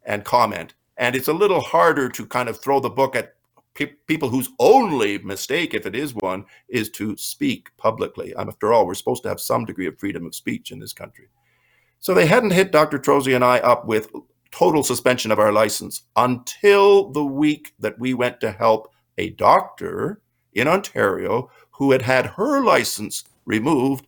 and comment. And it's a little harder to kind of throw the book at people whose only mistake, if it is one, is to speak publicly. After all, we're supposed to have some degree of freedom of speech in this country. So they hadn't hit Dr. Trozzi and I up with total suspension of our license until the week that we went to help a doctor in Ontario who had had her license removed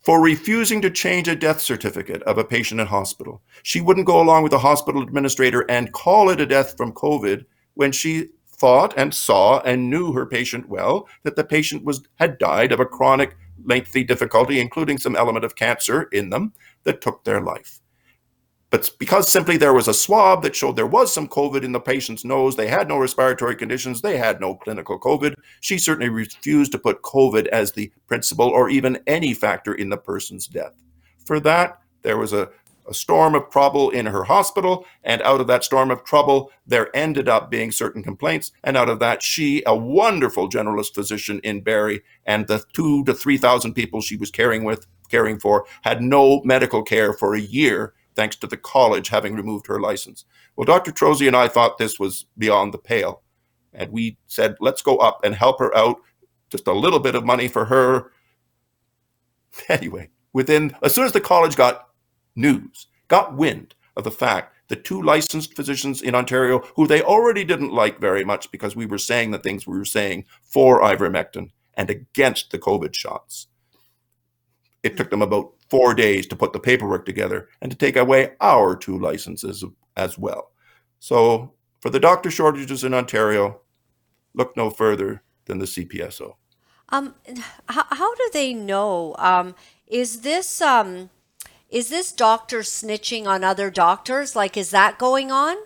for refusing to change a death certificate of a patient in hospital. She wouldn't go along with the hospital administrator and call it a death from COVID when she thought and saw and knew her patient well that the patient was had died of a chronic lengthy difficulty including some element of cancer in them that took their life. But because simply there was a swab that showed there was some COVID in the patient's nose, they had no respiratory conditions, they had no clinical COVID, she certainly refused to put COVID as the principal or even any factor in the person's death. For that, there was a, a storm of trouble in her hospital, and out of that storm of trouble, there ended up being certain complaints. And out of that, she, a wonderful generalist physician in Barrie, and the two to 3,000 people she was caring with, caring for, had no medical care for a year thanks to the college having removed her license. Well, Dr. Trozzi and I thought this was beyond the pale. And we said, let's go up and help her out. Just a little bit of money for her. Anyway, within, as soon as the college got news, got wind of the fact that two licensed physicians in Ontario, who they already didn't like very much because we were saying the things we were saying for ivermectin and against the COVID shots, it took them about four days to put the paperwork together and to take away our two licenses as well. So, for the doctor shortages in Ontario, look no further than the CPSO.
Um, how, how do they know? Um, is this um, is this doctor snitching on other doctors? Like, is that going on?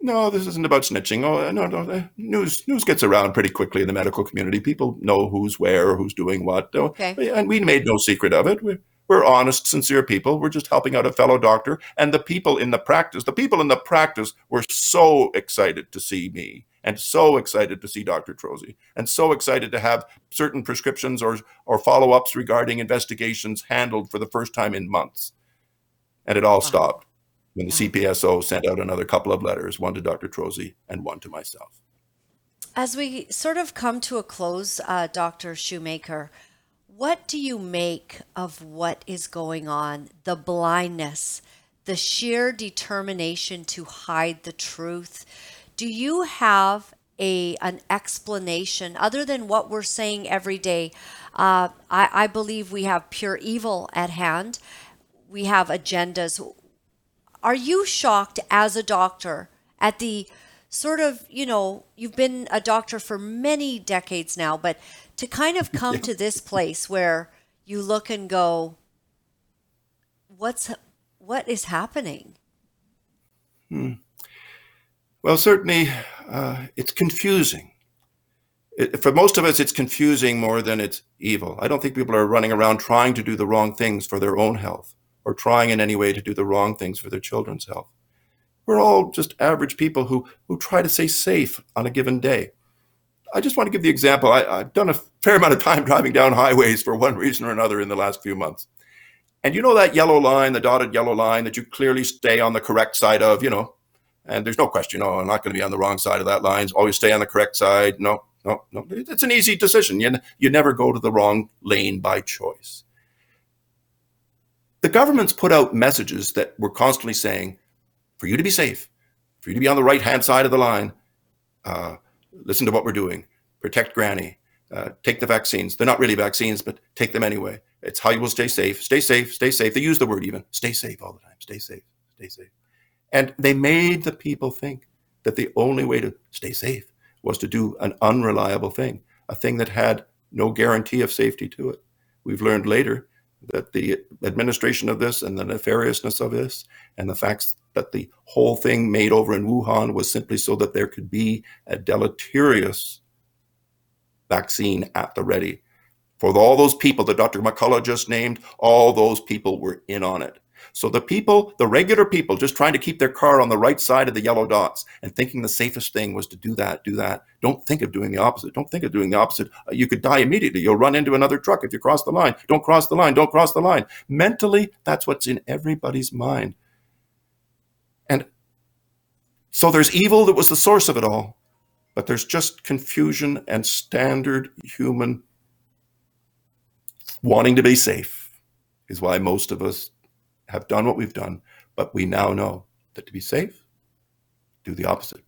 No, this isn't about snitching. Oh, no, no. uh, News news gets around pretty quickly in the medical community. People know who's where, who's doing what.
Okay.
And we made no secret of it. We're, we're honest, sincere people. We're just helping out a fellow doctor. And the people in the practice, the people in the practice were so excited to see me and so excited to see Dr. Trozzi, and so excited to have certain prescriptions or, or follow ups regarding investigations handled for the first time in months. And it all stopped when the CPSO sent out another couple of letters, one to Dr. Trozzi and one to myself.
As we sort of come to a close, uh, Dr. Shoemaker, what do you make of what is going on? The blindness, the sheer determination to hide the truth. Do you have a an explanation other than what we're saying every day? Uh, I, I believe we have pure evil at hand. We have agendas. Are you shocked as a doctor at the sort of, you know, you've been a doctor for many decades now, but to kind of come to this place where you look and go, what's what is happening?
Well, certainly uh, it's confusing. It, for most of us, it's confusing more than it's evil. I don't think people are running around trying to do the wrong things for their own health or trying in any way to do the wrong things for their children's health. We're all just average people who, who try to stay safe on a given day. I just want to give the example. I, I've done a fair amount of time driving down highways for one reason or another in the last few months. And you know that yellow line, the dotted yellow line that you clearly stay on the correct side of, you know, and there's no question, oh, I'm not going to be on the wrong side of that line. Always stay on the correct side. No, no, no. It's an easy decision. You, you never go to the wrong lane by choice. The government's put out messages that were constantly saying, for you to be safe, for you to be on the right hand side of the line, uh, listen to what we're doing, protect granny, uh, take the vaccines. They're not really vaccines, but take them anyway. It's how you will stay safe. Stay safe, stay safe. They use the word even stay safe all the time. Stay safe, stay safe. And they made the people think that the only way to stay safe was to do an unreliable thing, a thing that had no guarantee of safety to it. We've learned later that the administration of this and the nefariousness of this and the facts that the whole thing made over in Wuhan was simply so that there could be a deleterious vaccine at the ready. For all those people that Dr. McCullough just named, all those people were in on it. So the people, the regular people, just trying to keep their car on the right side of the yellow dots and thinking the safest thing was to do that, do that. Don't think of doing the opposite. Don't think of doing the opposite. Uh, you could die immediately. You'll run into another truck if you cross the line. Don't cross the line. Don't cross the line. Mentally, that's what's in everybody's mind. And so there's evil that was the source of it all, but there's just confusion and standard human wanting to be safe is why most of us have done what we've done, but we now know that to be safe, do the opposite.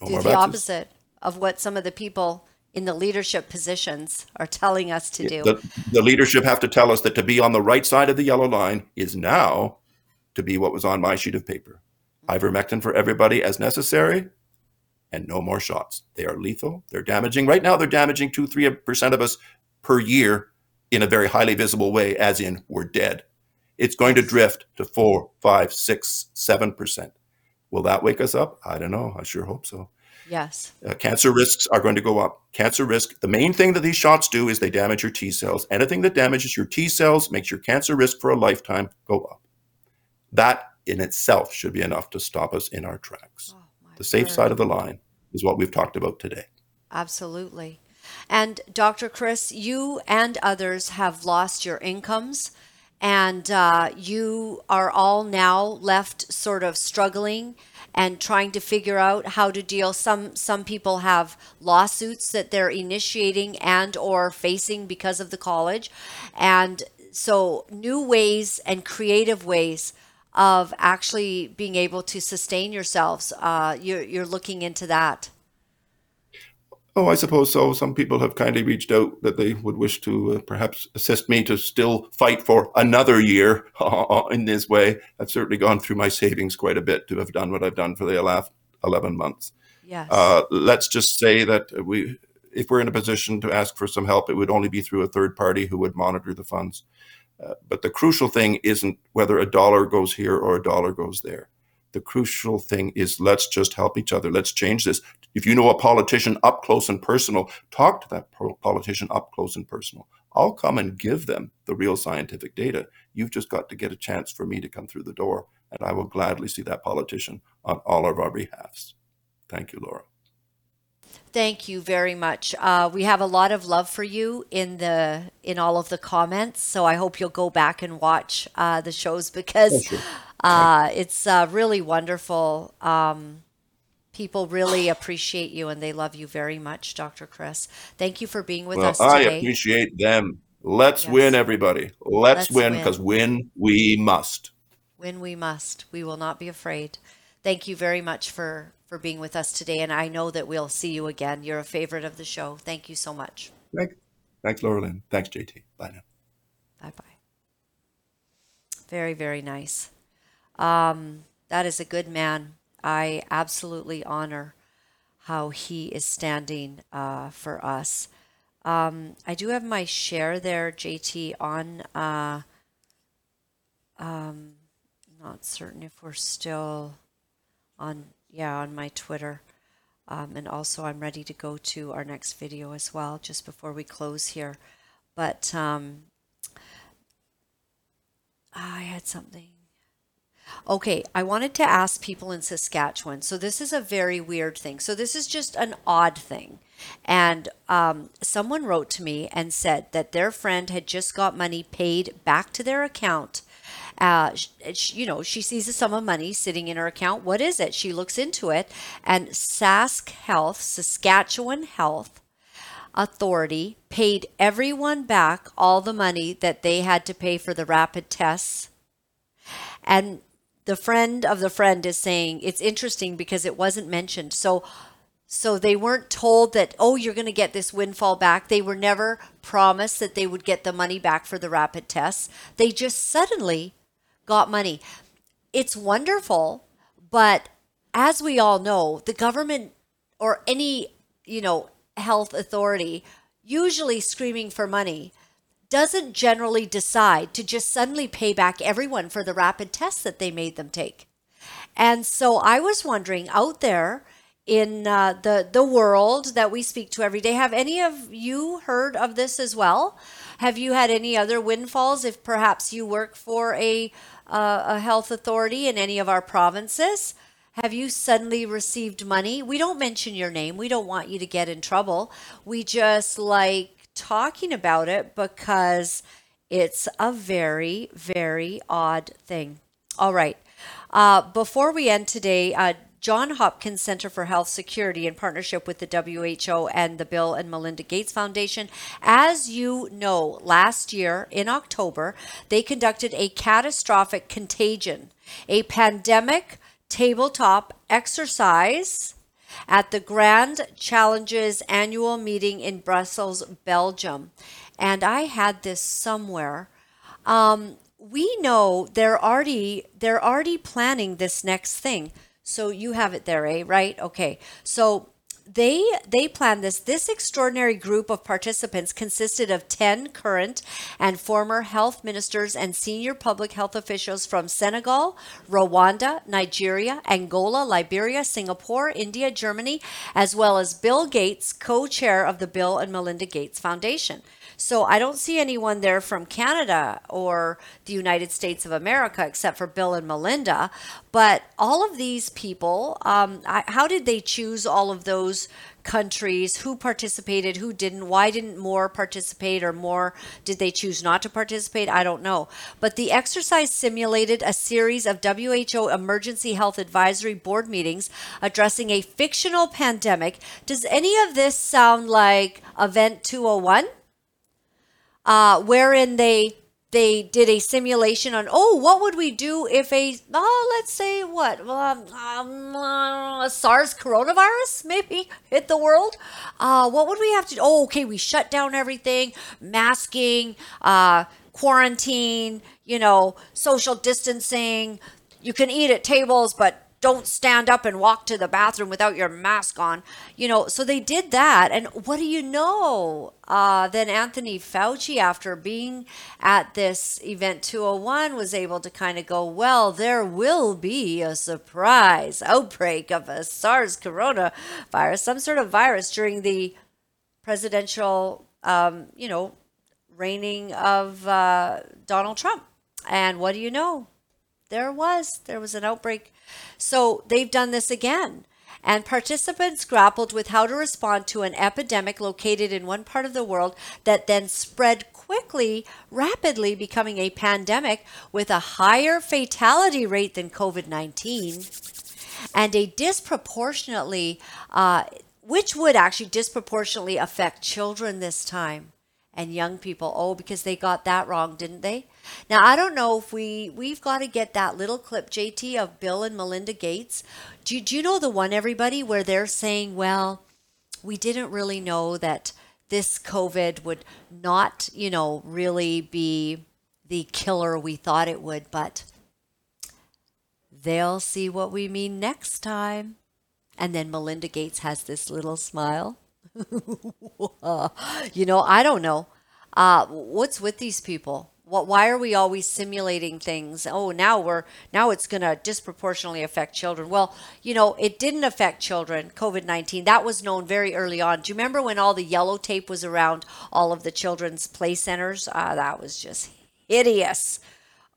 No
Do
more
the opposite of what some of the people in the leadership positions are telling us to do.
The, the leadership have to tell us that to be on the right side of the yellow line is now to be what was on my sheet of paper. Ivermectin for everybody as necessary, and no more shots. They are lethal. They're damaging. Right now, they're damaging two, three percent of us per year in a very highly visible way, as in we're dead. It's going to drift to four, five, six, seven percent. Will that wake us up? I don't know. I sure hope so.
yes.
Uh, cancer risks are going to go up. Cancer risk, the main thing that these shots do is they damage your T cells. Anything that damages your T cells makes your cancer risk for a lifetime go up. That in itself should be enough to stop us in our tracks.
Oh,
The safe
word.
side of the line is what we've talked about today.
Absolutely. And Dr. Chris, you and others have lost your incomes, and uh, you are all now left sort of struggling and trying to figure out how to deal. Some some people have lawsuits that they're initiating and or facing because of the college, and so new ways and creative ways of actually being able to sustain yourselves. Uh, you're you're looking into that.
Oh, I suppose so. Some people have kindly reached out that they would wish to uh, perhaps assist me to still fight for another year in this way. I've certainly gone through my savings quite a bit to have done what I've done for the last 11 months.
Yes.
Uh, let's just say that we, if we're in a position to ask for some help, it would only be through a third party who would monitor the funds. Uh, but the crucial thing isn't whether a dollar goes here or a dollar goes there. The crucial thing is let's just help each other. Let's change this. If you know a politician up close and personal, talk to that politician up close and personal. I'll come and give them the real scientific data. You've just got to get a chance for me to come through the door, and I will gladly see that politician on all of our behalfs. Thank you, Laura.
Thank you very much. Uh, we have a lot of love for you in the in all of the comments, so I hope you'll go back and watch uh, the shows because uh, it's uh, really wonderful. Um, people really appreciate you and they love you very much, Dr. Chris. Thank you for being with
Well,
us
I
today.
appreciate them. Let's
Yes.
win, everybody. Let's,
Let's
win
win.
because win we must.
Win we must, we will not be afraid. Thank you very much for for being with us today, and I know that we'll see you again. You're a favorite of the show. Thank you so much.
Thanks, thanks, Laura Lynn. Thanks, JT. Bye now.
Bye bye. Very, very nice. Um, that is a good man. I absolutely honor how he is standing uh, for us. Um, I do have my share there, JT, on. Uh, um, not certain if we're still on, yeah, on my Twitter. Um, and also, I'm ready to go to our next video as well, just before we close here. But um, I had something. Okay, I wanted to ask people in Saskatchewan. So this is a very weird thing. So this is just an odd thing. And um, someone wrote to me and said that their friend had just got money paid back to their account. Uh, sh- sh- you know, she sees a sum of money sitting in her account. What is it? She looks into it, and Sask Health, Saskatchewan Health, Authority paid everyone back all the money that they had to pay for the rapid tests. And the friend of the friend is saying it's interesting because it wasn't mentioned. So so they weren't told that oh you're going to get this windfall back. They were never promised that they would get the money back for the rapid tests. They just suddenly got money. It's wonderful, but as we all know, the government or any, you know, health authority usually screaming for money doesn't generally decide to just suddenly pay back everyone for the rapid tests that they made them take. And so I was wondering out there in uh, the the world that we speak to every day, have any of you heard of this as well? Have you had any other windfalls? If perhaps you work for a uh, a health authority in any of our provinces, have you suddenly received money? We don't mention your name. We don't want you to get in trouble. We just like talking about it because it's a very, very odd thing. All right. Uh, before we end today, uh, John Hopkins Center for Health Security, in partnership with the WHO and the Bill and Melinda Gates Foundation, as you know, last year in October, they conducted a catastrophic contagion, a pandemic tabletop exercise at the Grand Challenges annual meeting in Brussels, Belgium. And I had this somewhere. Um, we know they're already they're already planning this next thing. So you have it there, eh? Right? Okay. So they they planned this this extraordinary group of participants consisted of 10 current and former health ministers and senior public health officials from Senegal, Rwanda, Nigeria, Angola, Liberia, Singapore, India, Germany, as well as Bill Gates, co-chair of the Bill and Melinda Gates Foundation. So I don't see anyone there from Canada or the United States of America except for Bill and Melinda. But all of these people, um, I, how did they choose all of those countries? Who participated? Who didn't? Why didn't more participate or more did they choose not to participate? I don't know. But the exercise simulated a series of WHO Emergency Health Advisory Board meetings addressing a fictional pandemic. Does any of this sound like Event 201? Uh, wherein they they did a simulation on oh what would we do if a oh let's say what? Um, um, SARS coronavirus maybe hit the world. Uh, what would we have to oh okay we shut down everything masking uh, quarantine you know social distancing. You can eat at tables but don't stand up and walk to the bathroom without your mask on. You know, so they did that. And what do you know? Uh, then Anthony Fauci, after being at this event 201, was able to kind of go, well, there will be a surprise outbreak of a SARS coronavirus, some sort of virus during the presidential, um, you know, reigning of uh, Donald Trump. And what do you know? There was. There was an outbreak. So they've done this again. and participants grappled with how to respond to an epidemic located in one part of the world that then spread quickly, rapidly becoming a pandemic with a higher fatality rate than COVID 19 and a disproportionately, uh, which would actually disproportionately affect children this time and young people. Oh, because they got that wrong, didn't they? Now I don't know if we we've got to get that little clip, JT, of Bill and Melinda Gates. Do, do you know the one, everybody, where they're saying, well, we didn't really know that this COVID would not, you know, really be the killer we thought it would, but they'll see what we mean next time. And then Melinda Gates has this little smile. you know, I don't know. Uh, what's with these people? What, why are we always simulating things? Oh, now we're now it's going to disproportionately affect children. Well, you know, it didn't affect children. COVID nineteen that was known very early on. Do you remember when all the yellow tape was around all of the children's play centers? Uh, that was just hideous.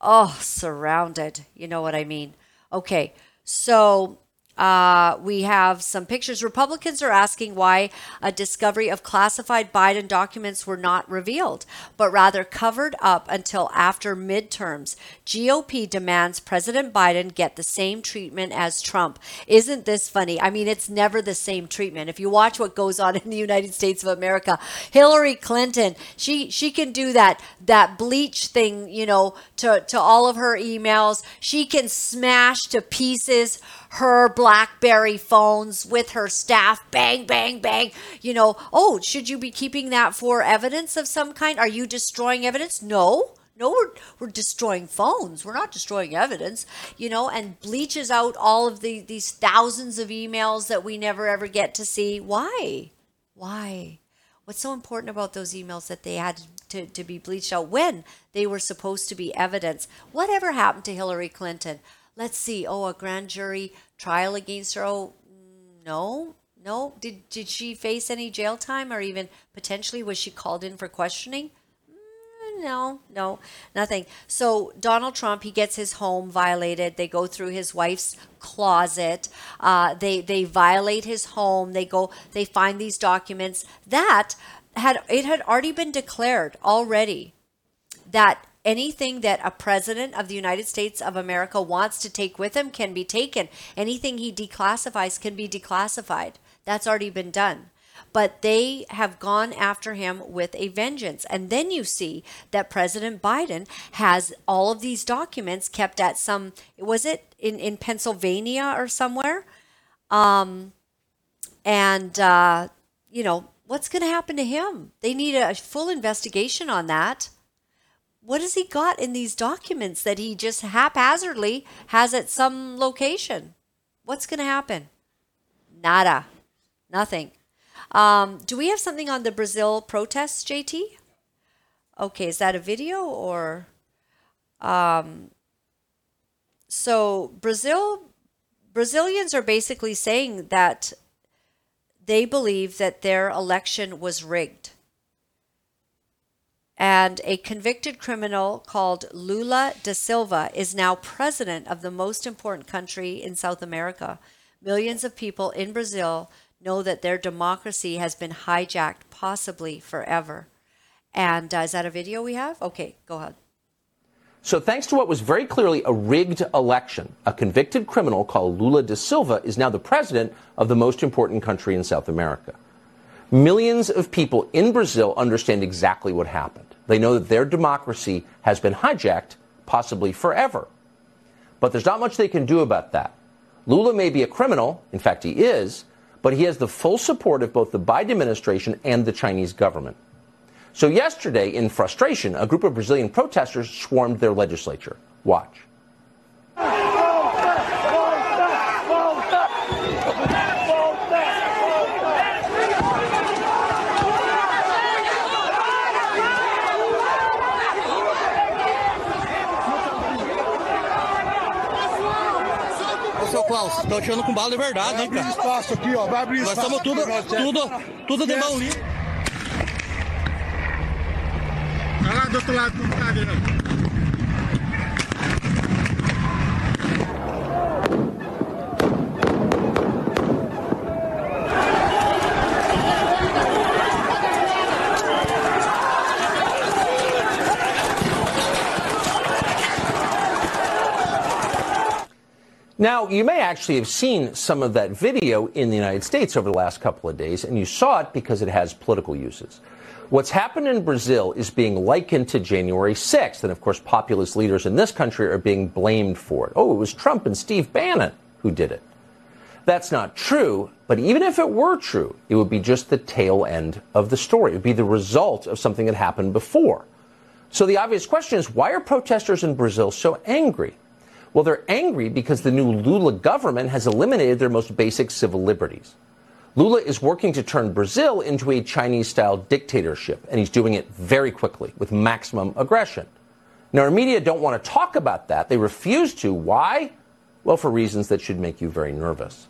Oh, surrounded. You know what I mean? Okay, so uh, we have some pictures. Republicans are asking why a discovery of classified Biden documents were not revealed, but rather covered up until after midterms. GOP demands President Biden get the same treatment as Trump. Isn't this funny? I mean, it's never the same treatment. If you watch what goes on in the United States of America, Hillary Clinton, she she can do that that bleach thing, you know, to to all of her emails. She can smash to pieces her Blackberry phones with her staff. Bang, bang, bang. You know, oh, should you be keeping that for evidence of some kind? Are you destroying evidence? No. No, we're, we're destroying phones. We're not destroying evidence, you know, and bleaches out all of the, these thousands of emails that we never ever get to see. Why? Why? What's so important about those emails that they had to, to be bleached out when they were supposed to be evidence? Whatever happened to Hillary Clinton? Let's see, oh, a grand jury trial against her. Oh, no, no. Did did she face any jail time or even potentially was she called in for questioning? Mm, no, no, nothing. So Donald Trump, he gets his home violated. They go through his wife's closet. Uh, they they violate his home. They go. They find these documents that had it had already been declared already that anything that a president of the United States of America wants to take with him can be taken. Anything he declassifies can be declassified. That's already been done. But they have gone after him with a vengeance. And then you see that President Biden has all of these documents kept at some, was it in, in Pennsylvania or somewhere? Um, and, uh, you know, what's going to happen to him? They need a full investigation on that what has he got in these documents that he just haphazardly has at some location? What's going to happen? Nada. Nothing. Um, do we have something on the Brazil protests, JT? Okay, is that a video or? Um, so Brazil, Brazilians are basically saying that they believe that their election was rigged and a convicted criminal called Lula da Silva is now president of the most important country in South America. Millions of people in Brazil know that their democracy has been hijacked, possibly forever. And uh, is that a video we have? Okay, go ahead.
So, thanks to what was very clearly a rigged election, a convicted criminal called Lula da Silva is now the president of the most important country in South America. Millions of people in Brazil understand exactly what happened. They know that their democracy has been hijacked, possibly forever. But there's not much they can do about that. Lula may be a criminal, in fact, he is, but he has the full support of both the Biden administration and the Chinese government. So, yesterday, in frustration, a group of Brazilian protesters swarmed their legislature. Watch.
Klaus. Estão tirando com bala de verdade, hein, cara? Espaço aqui, ó. Vai abrir Nós estamos tudo, tudo, tudo de mão livre. Vai lá do outro lado, não tá vendo.
Now, you may actually have seen some of that video in the United States over the last couple of days, and you saw it because it has political uses. What's happened in Brazil is being likened to January 6th, and of course, populist leaders in this country are being blamed for it. Oh, it was Trump and Steve Bannon who did it. That's not true, but even if it were true, it would be just the tail end of the story. It would be the result of something that happened before. So the obvious question is why are protesters in Brazil so angry? Well, they're angry because the new Lula government has eliminated their most basic civil liberties. Lula is working to turn Brazil into a Chinese style dictatorship, and he's doing it very quickly with maximum aggression. Now, our media don't want to talk about that. They refuse to. Why? Well, for reasons that should make you very nervous.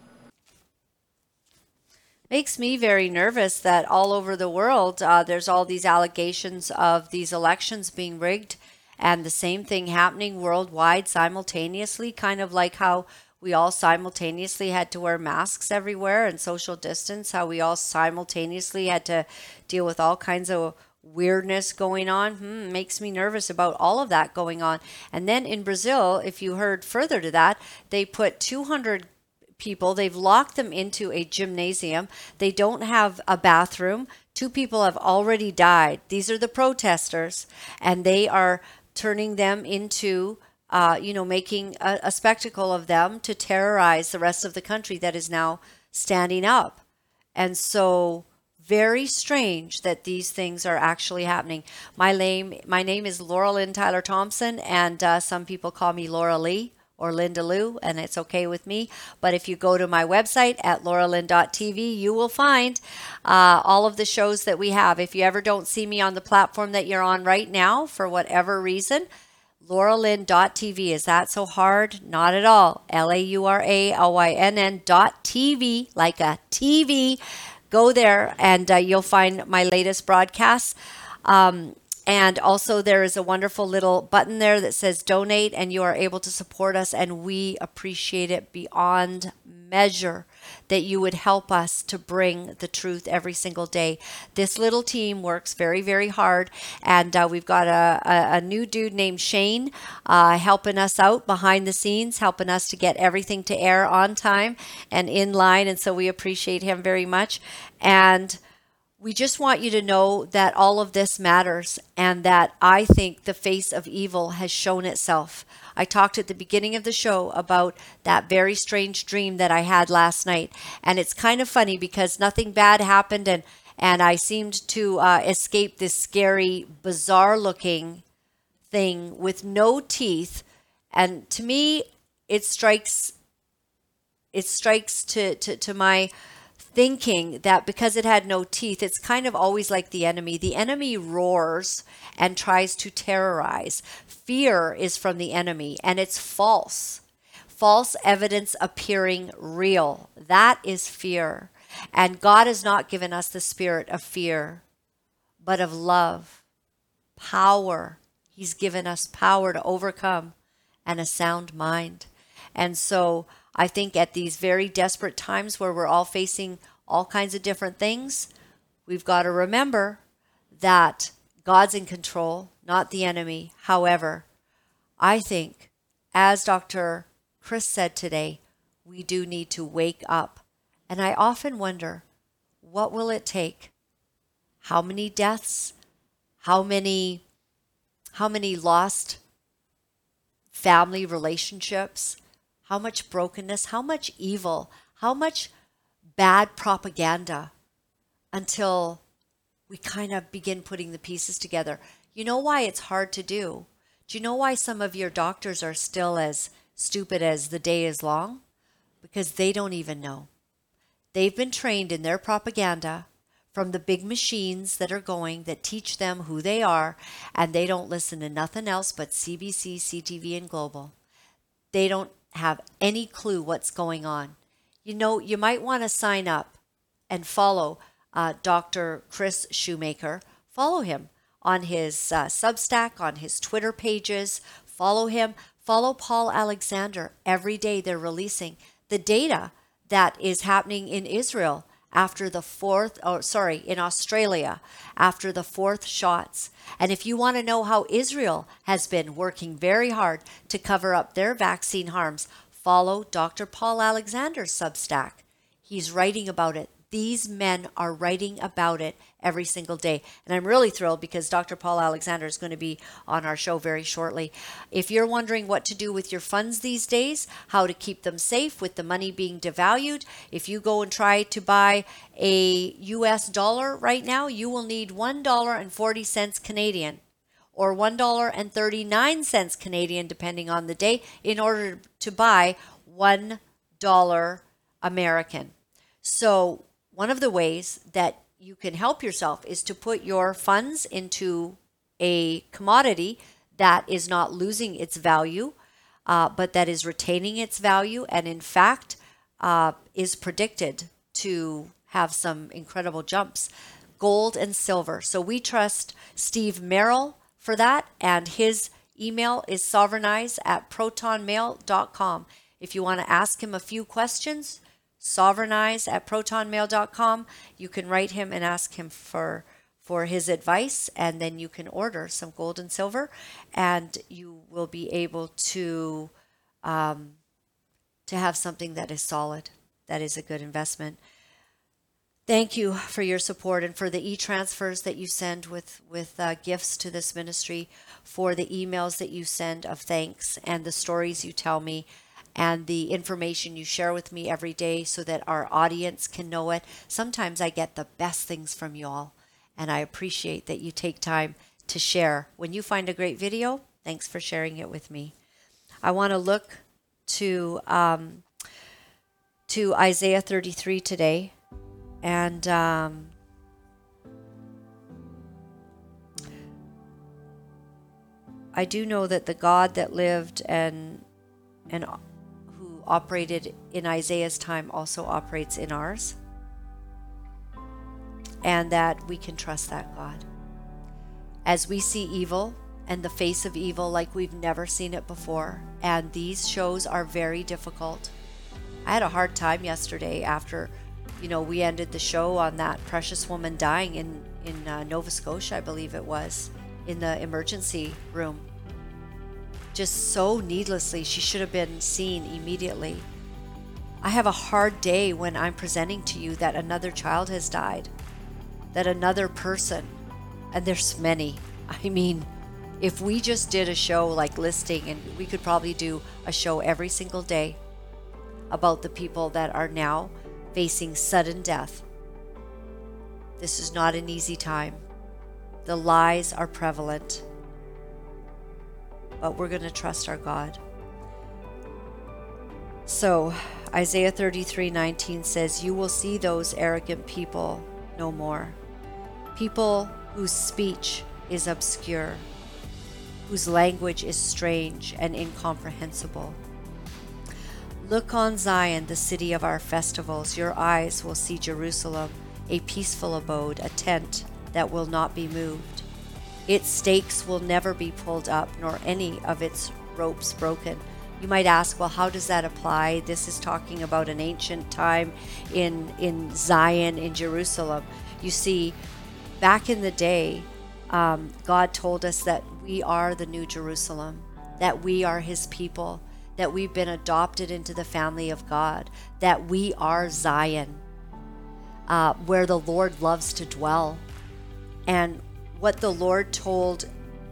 Makes me very nervous that all over the world uh, there's all these allegations of these elections being rigged and the same thing happening worldwide simultaneously, kind of like how we all simultaneously had to wear masks everywhere and social distance, how we all simultaneously had to deal with all kinds of weirdness going on. Hmm, makes me nervous about all of that going on. And then in Brazil, if you heard further to that, they put 200 people, they've locked them into a gymnasium. They don't have a bathroom. Two people have already died. These are the protesters, and they are turning them into, uh, you know, making a, a spectacle of them to terrorize the rest of the country that is now standing up. And so, very strange that these things are actually happening. My name, my name is Laura Lynn Tyler Thompson, and uh, some people call me Laura Lee or Linda Lou, and it's okay with me. But if you go to my website at lauralynn.tv, you will find uh, all of the shows that we have. If you ever don't see me on the platform that you're on right now, for whatever reason, lauralynn.tv. Is that so hard? Not at all. L A U R A L Y N N dot TV, like a TV. Go there and uh, you'll find my latest broadcasts. Um, and also, there is a wonderful little button there that says donate, and you are able to support us. And we appreciate it beyond measure that you would help us to bring the truth every single day. This little team works very, very hard. And uh, we've got a, a, a, new dude named Shane uh, helping us out behind the scenes, helping us to get everything to air on time and in line. And so we appreciate him very much. And we just want you to know that all of this matters and that I think the face of evil has shown itself. I talked at the beginning of the show about that very strange dream that I had last night. And it's kind of funny because nothing bad happened and, and I seemed to uh, escape this scary, bizarre looking thing with no teeth. And to me, it strikes it strikes to, to, to my thinking that because it had no teeth, it's kind of always like the enemy. The enemy roars and tries to terrorize. Fear is from the enemy and it's false. False evidence appearing real. That is fear. And God has not given us the spirit of fear, but of love, power. He's given us power to overcome and a sound mind. And so, I think at these very desperate times where we're all facing all kinds of different things, we've got to remember that God's in control, not the enemy. However, I think, as Dr. Chris said today, we do need to wake up. And I often wonder, what will it take? How many deaths? How many how many lost family relationships? How much brokenness, how much evil, how much bad propaganda until we kind of begin putting the pieces together. You know why it's hard to do? Do you know why some of your doctors are still as stupid as the day is long? Because they don't even know. They've been trained in their propaganda from the big machines that are going that teach them who they are, and they don't listen to nothing else but CBC, CTV, and Global. They don't have any clue what's going on. You know, you might want to sign up and follow uh, Dr. Chris Shoemaker. Follow him on his uh, Substack, on his Twitter pages. Follow him. Follow Paul Alexander. Every day they're releasing the data that is happening in Israel after the fourth, or sorry, in Australia after the fourth shots. And if you want to know how Israel has been working very hard to cover up their vaccine harms, follow Dr. Paul Alexander's Substack. He's writing about it. These men are writing about it every single day. And I'm really thrilled because Dr. Paul Alexander is going to be on our show very shortly. If you're wondering what to do with your funds these days, how to keep them safe with the money being devalued, if you go and try to buy a US dollar right now, you will need $1.40 Canadian or $1.39 Canadian, depending on the day, in order to buy $1 American. So, one of the ways that you can help yourself is to put your funds into a commodity that is not losing its value, uh, but that is retaining its value and, in fact, uh, is predicted to have some incredible jumps gold and silver. So, we trust Steve Merrill for that, and his email is sovereignize at protonmail.com. If you want to ask him a few questions, sovereignize at protonmail.com. You can write him and ask him for for his advice and then you can order some gold and silver and you will be able to um, to have something that is solid that is a good investment thank you for your support and for the e-transfers that you send with with uh, gifts to this ministry for the emails that you send of thanks and the stories you tell me and the information you share with me every day so that our audience can know it. Sometimes I get the best things from you all, and I appreciate that you take time to share. When you find a great video, thanks for sharing it with me. I want to look to um, to Isaiah 33 today, and um, I do know that the God that lived and and operated in Isaiah's time also operates in ours. And that we can trust that God. As we see evil and the face of evil like we've never seen it before, and these shows are very difficult. I had a hard time yesterday after, you know, we ended the show on that precious woman dying in in uh, Nova Scotia, I believe it was, in the emergency room just so needlessly. She should have been seen immediately. I have a hard day when I'm presenting to you that another child has died, that another person, and there's many. I mean, if we just did a show like listing, and we could probably do a show every single day about the people that are now facing sudden death. This is not an easy time. The lies are prevalent but we're going to trust our God. So, Isaiah 33 19 says, You will see those arrogant people no more. People whose speech is obscure, whose language is strange and incomprehensible. Look on Zion, the city of our festivals. Your eyes will see Jerusalem, a peaceful abode, a tent that will not be moved. Its stakes will never be pulled up, nor any of its ropes broken. You might ask, well, how does that apply? This is talking about an ancient time in, in Zion, in Jerusalem. You see, back in the day, um, God told us that we are the new Jerusalem, that we are His people, that we've been adopted into the family of God, that we are Zion, uh, where the Lord loves to dwell. And what the Lord told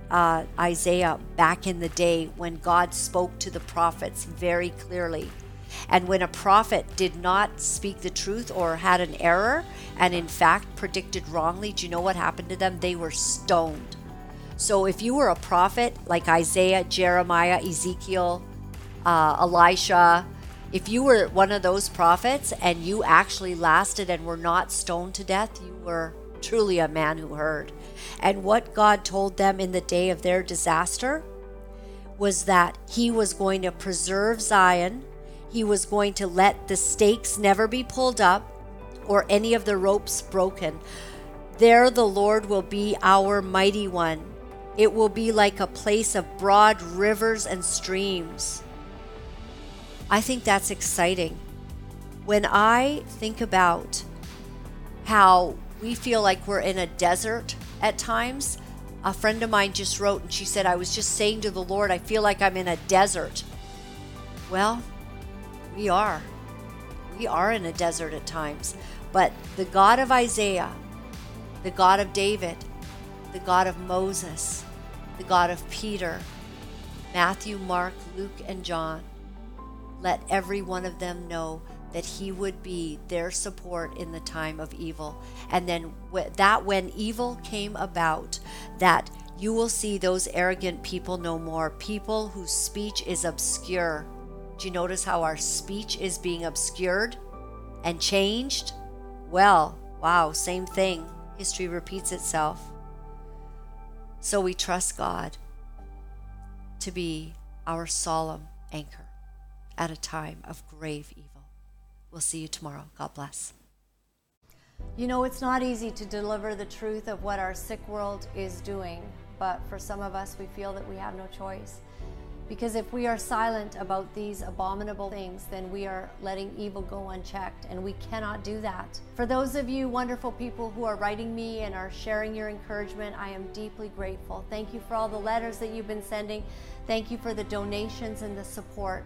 uh, Isaiah back in the day when God spoke to the prophets very clearly. And when a prophet did not speak the truth or had an error and in fact predicted wrongly, do you know what happened to them? They were stoned. So if you were a prophet like Isaiah, Jeremiah, Ezekiel, uh, Elisha, if you were one of those prophets and you actually lasted and were not stoned to death, you were truly a man who heard. And what God told them in the day of their disaster was that He was going to preserve Zion, He was going to let the stakes never be pulled up or any of the ropes broken. There the Lord will be our mighty one. It will be like a place of broad rivers and streams. I think that's exciting. When I think about how we feel like we're in a desert at times. A friend of mine just wrote and she said, I was just saying to the Lord, I feel like I'm in a desert. Well, We are. We are in a desert at times. But the God of Isaiah, the God of David, the God of Moses, the God of Peter, Matthew, Mark, Luke, and John, let every one of them know that he would be their support in the time of evil. And then that when evil came about, that you will see those arrogant people no more, people whose speech is obscure. Do you notice how our speech is being obscured and changed? Well, wow, same thing. History repeats itself. So we trust God to be our solemn anchor at a time of grave evil. We'll see you tomorrow. God bless.
You know, it's not easy to deliver the truth of what our sick world is doing, but for some of us, we feel that we have no choice. Because if we are silent about these abominable things, then we are letting evil go unchecked, and we cannot do that. For those of you wonderful people who are writing me and are sharing your encouragement, I am deeply grateful. Thank you for all the letters that you've been sending. Thank you for the donations and the support.